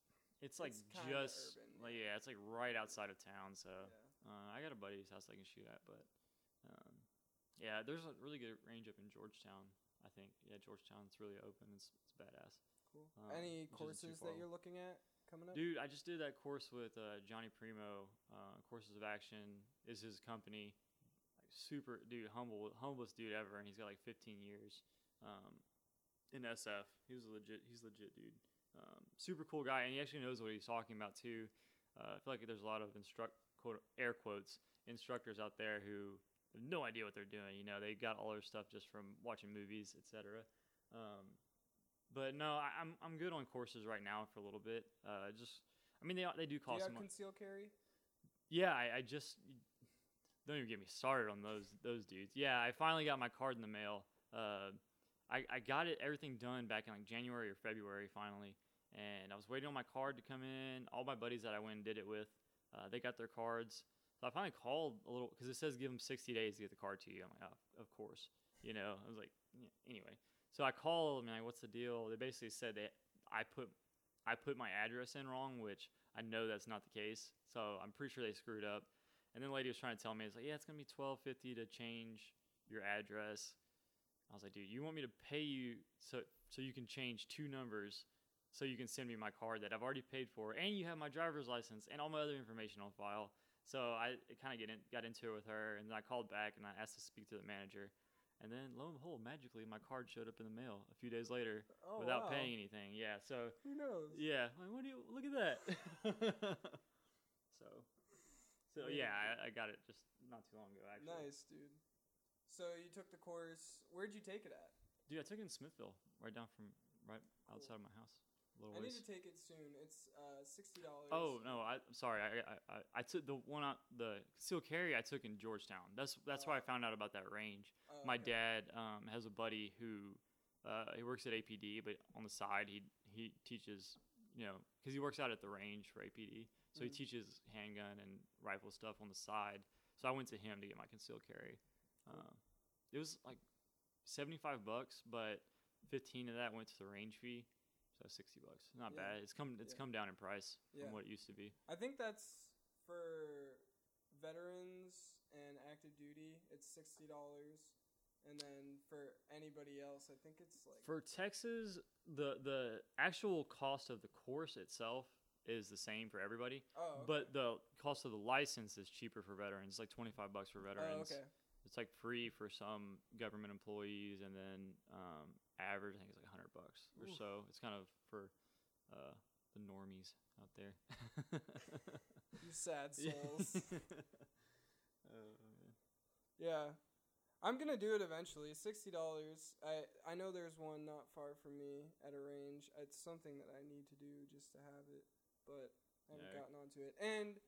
Speaker 2: it's like
Speaker 1: It's
Speaker 2: just
Speaker 1: urban,
Speaker 2: like
Speaker 1: yeah.
Speaker 2: yeah, it's like right outside of town. So
Speaker 1: yeah.
Speaker 2: uh, I got a buddy's house I can shoot at, but um, yeah, there's a really good range up in Georgetown. I think yeah, Georgetown's really open. It's, it's badass.
Speaker 1: Cool.
Speaker 2: um,
Speaker 1: Any
Speaker 2: which isn't too
Speaker 1: courses that you're looking at coming up?
Speaker 2: Dude, I just did that course with uh, Johnny Primo. Uh, Courses of Action is his company. Like super dude, humble, humblest dude ever, and he's got like 15 years um, in SF. He was a legit. He's a legit dude. Um, super cool guy, and he actually knows what he's talking about too. Uh, I feel like there's a lot of instruct quote air quotes instructors out there who have no idea what they're doing. You know, they got all their stuff just from watching movies, etc. Um, but no, I, I'm I'm good on courses right now for a little bit. Uh, just I mean they they do
Speaker 1: Do you
Speaker 2: cost
Speaker 1: have conceal carry?
Speaker 2: Yeah, I, I just don't even get me started on those those dudes. Yeah, I finally got my card in the mail. Uh, I I got it everything done back in like January or February finally, and I was waiting on my card to come in. All my buddies that I went and did it with, uh, they got their cards. So I finally called a little because it says give them 60 days to get the card to you. I'm like, oh, of course. You know, I was like, yeah. anyway. So I called and like, what's the deal? They basically said that I put I put my address in wrong, which I know that's not the case. So I'm pretty sure they screwed up. And then the lady was trying to tell me, it's like, yeah, it's gonna be twelve fifty to change your address. I was like, dude, you want me to pay you so so you can change two numbers so you can send me my card that I've already paid for, and you have my driver's license and all my other information on file. So I kind of get in, got into it with her, and then I called back and I asked to speak to the manager. And then lo and behold, magically my card showed up in the mail a few days later
Speaker 1: Oh,
Speaker 2: without
Speaker 1: wow.
Speaker 2: paying anything. Yeah, so
Speaker 1: Who knows?
Speaker 2: yeah, what do you look at that? so, so yeah, I, I got it just not too long ago actually.
Speaker 1: Nice, dude. So you took the course. Where'd you take it at?
Speaker 2: dude. I took it in Smithville, right down from right outside of my house. A little
Speaker 1: I need to take it soon. It's uh, sixty dollars.
Speaker 2: Oh no, I I'm sorry. I, I I I took the one out the concealed carry. I took in Georgetown. That's that's where I
Speaker 1: Oh.
Speaker 2: found out about that range.
Speaker 1: Oh,
Speaker 2: My
Speaker 1: okay.
Speaker 2: dad um, has a buddy who uh, he works at APD, but on the side he he teaches you know because he works out at the range for APD, so he
Speaker 1: Mhm.
Speaker 2: teaches handgun and rifle stuff on the side. So I went to him to get my concealed carry. Uh, it was like seventy five bucks, but fifteen of that went to the range fee. So sixty bucks, not
Speaker 1: Yeah.
Speaker 2: bad. It's come it's
Speaker 1: Yeah.
Speaker 2: come down in price
Speaker 1: Yeah.
Speaker 2: from what it used to be.
Speaker 1: I think that's for veterans and active duty. It's sixty dollars, and then for anybody else, I think it's like
Speaker 2: For Texas, the the actual cost of the course itself is the same for everybody,
Speaker 1: oh, okay.
Speaker 2: but the cost of the license is cheaper for veterans. It's like twenty five bucks for
Speaker 1: oh,
Speaker 2: veterans.
Speaker 1: okay.
Speaker 2: It's like free for some government employees, and then um, average I think it's like hundred bucks or so. It's kind of for uh, the normies out there.
Speaker 1: You sad
Speaker 2: Yeah.
Speaker 1: souls.
Speaker 2: Oh.
Speaker 1: Yeah. I'm gonna do it eventually. Sixty dollars. I I know there's one not far from me at a range. It's something that I need to do just to have it, but I haven't
Speaker 2: Yeah.
Speaker 1: gotten onto it. And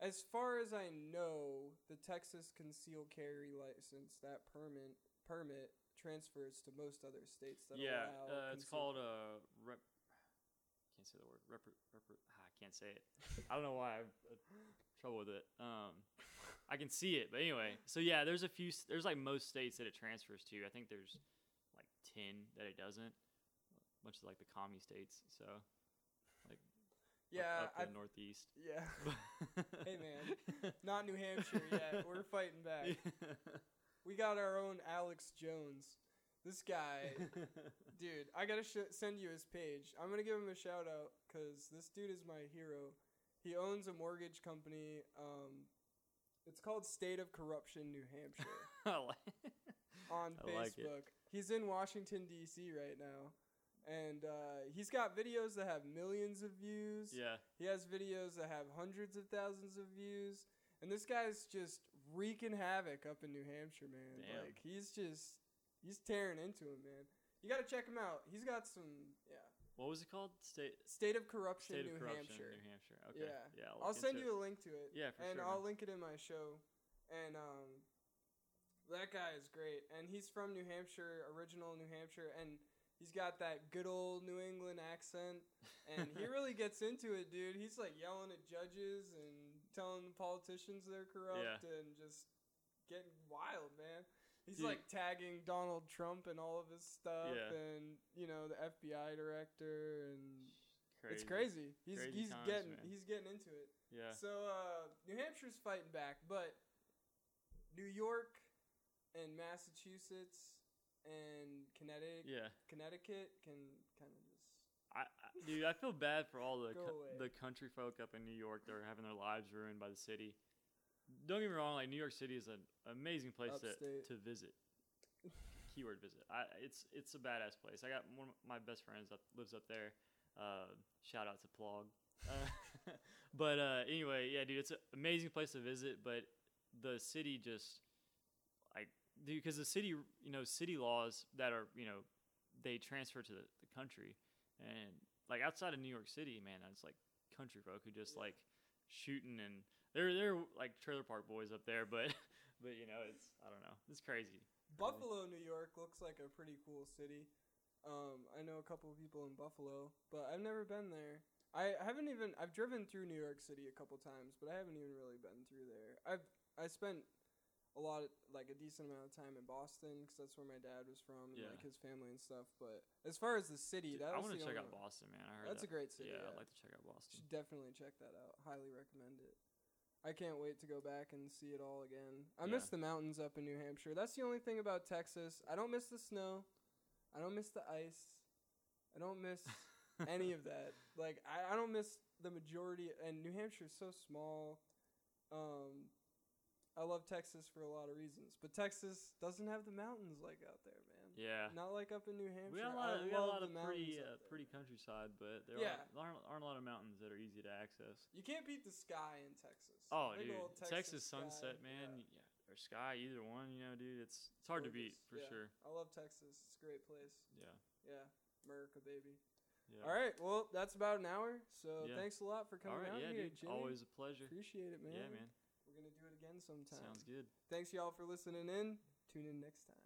Speaker 1: as far as I know, the Texas concealed carry license, that permit permit transfers to most other states that
Speaker 2: yeah,
Speaker 1: allow.
Speaker 2: uh, it's called a rep. Can't say the word. Rep. rep ah, I can't say it. I don't know why I have uh, trouble with it. Um, I can see it, but anyway. So yeah, there's a few. There's like most states that it transfers to. I think there's like ten that it doesn't. Much like the commie states. So
Speaker 1: Yeah,
Speaker 2: up, the northeast.
Speaker 1: yeah. Hey, man. Not New Hampshire yet. We're fighting back. We got our own Alex Jones. This guy, dude, I gotta sh- send you his page. I'm gonna give him a shout out because this dude is my hero. He owns a mortgage company. Um, it's called State of Corruption, New Hampshire,
Speaker 2: like-
Speaker 1: on
Speaker 2: I like.
Speaker 1: Facebook. He's in Washington D.C. right now, and uh, he's got videos that have millions of views.
Speaker 2: yeah.
Speaker 1: He has videos that have hundreds of thousands of views. And this guy's just wreaking havoc up in New Hampshire, man.
Speaker 2: Damn.
Speaker 1: Like he's just he's tearing into him, man. You got to check him out. He's got some yeah.
Speaker 2: What was it called? State.
Speaker 1: State of Corruption,
Speaker 2: State
Speaker 1: New
Speaker 2: of Corruption,
Speaker 1: Hampshire.
Speaker 2: New Hampshire. Okay.
Speaker 1: Yeah.
Speaker 2: Yeah.
Speaker 1: I'll send you a link to it.
Speaker 2: Yeah, for
Speaker 1: and
Speaker 2: sure,
Speaker 1: I'll
Speaker 2: man.
Speaker 1: link it in my show. And um that guy is great. And he's from New Hampshire, original New Hampshire, and he's got that good old New England accent. And he really gets into it, dude. He's like yelling at judges and telling the politicians they're corrupt and just getting wild, man. He's
Speaker 2: Dude.
Speaker 1: like tagging Donald Trump and all of his stuff
Speaker 2: Yeah.
Speaker 1: and you know the FBI director and
Speaker 2: Crazy.
Speaker 1: it's crazy. He's
Speaker 2: Crazy
Speaker 1: he's
Speaker 2: times,
Speaker 1: getting
Speaker 2: man.
Speaker 1: he's getting into it.
Speaker 2: Yeah.
Speaker 1: So uh, New Hampshire's fighting back, but New York and Massachusetts and Connecticut,
Speaker 2: Yeah.
Speaker 1: Connecticut can kind of just
Speaker 2: I, I, dude, I feel bad for all the co- the country folk up in New York that are having their lives ruined by the city. Don't get me wrong, like New York City is an amazing place to,
Speaker 1: Upstate.
Speaker 2: to visit. Keyword visit. I, it's it's a badass place. I got one of my best friends that lives up there. Uh, shout out to Plog. Uh, but uh, anyway, yeah, dude, it's an amazing place to visit. But the city just because the city, you know, city laws that are, you know, they transfer to the, the country, and like outside of New York City, man, it's like country folk who just like shooting and they're they're like trailer park boys up there, but but you know, it's I don't know, it's crazy.
Speaker 1: Buffalo, New York looks like a pretty cool city. Um, I know a couple of people in Buffalo, but I've never been there. I haven't even I've driven through New York City a couple times, but I haven't even really been through there. I've I spent a lot of, like a decent amount of time in Boston because that's where my dad was from and
Speaker 2: Yeah.
Speaker 1: like his family and stuff. But as far as the city,
Speaker 2: Dude,
Speaker 1: that
Speaker 2: I want to check out
Speaker 1: one.
Speaker 2: Boston, man. I heard
Speaker 1: That's a great city.
Speaker 2: Yeah,
Speaker 1: Yeah,
Speaker 2: I'd like to check out Boston.
Speaker 1: should definitely check that out. Highly recommend it. I can't wait to go back and see it all again. I
Speaker 2: Yeah.
Speaker 1: miss the mountains up in New Hampshire. That's the only thing about Texas. I don't miss the snow. I don't miss the ice. I don't miss any of that. Like I, I don't miss the majority and New Hampshire is so small. Um I love Texas for a lot of reasons, but Texas doesn't have the mountains like out there, man.
Speaker 2: Yeah.
Speaker 1: Not like up in New Hampshire.
Speaker 2: We got a lot of, we got a lot of pretty uh, pretty countryside, but there
Speaker 1: Yeah.
Speaker 2: aren't, aren't aren't a lot of mountains that are easy to access.
Speaker 1: You can't beat the sky in Texas.
Speaker 2: Oh,
Speaker 1: Big
Speaker 2: dude,
Speaker 1: old
Speaker 2: Texas, sunset,
Speaker 1: yeah.
Speaker 2: man, yeah. or sky, either one. You know, dude, it's it's hard to beat for
Speaker 1: yeah.
Speaker 2: sure.
Speaker 1: I love Texas. It's a great place.
Speaker 2: Yeah,
Speaker 1: Yeah, America, baby.
Speaker 2: yeah.
Speaker 1: All right, well, that's about an hour. So
Speaker 2: Yeah.
Speaker 1: thanks a lot for
Speaker 2: All
Speaker 1: coming
Speaker 2: right,
Speaker 1: out
Speaker 2: yeah,
Speaker 1: here,
Speaker 2: dude.
Speaker 1: Jimmy.
Speaker 2: Always a pleasure.
Speaker 1: Appreciate it, man.
Speaker 2: Yeah, man.
Speaker 1: We're gonna do it again sometime.
Speaker 2: Sounds good.
Speaker 1: Thanks y'all for listening in. Tune in next time.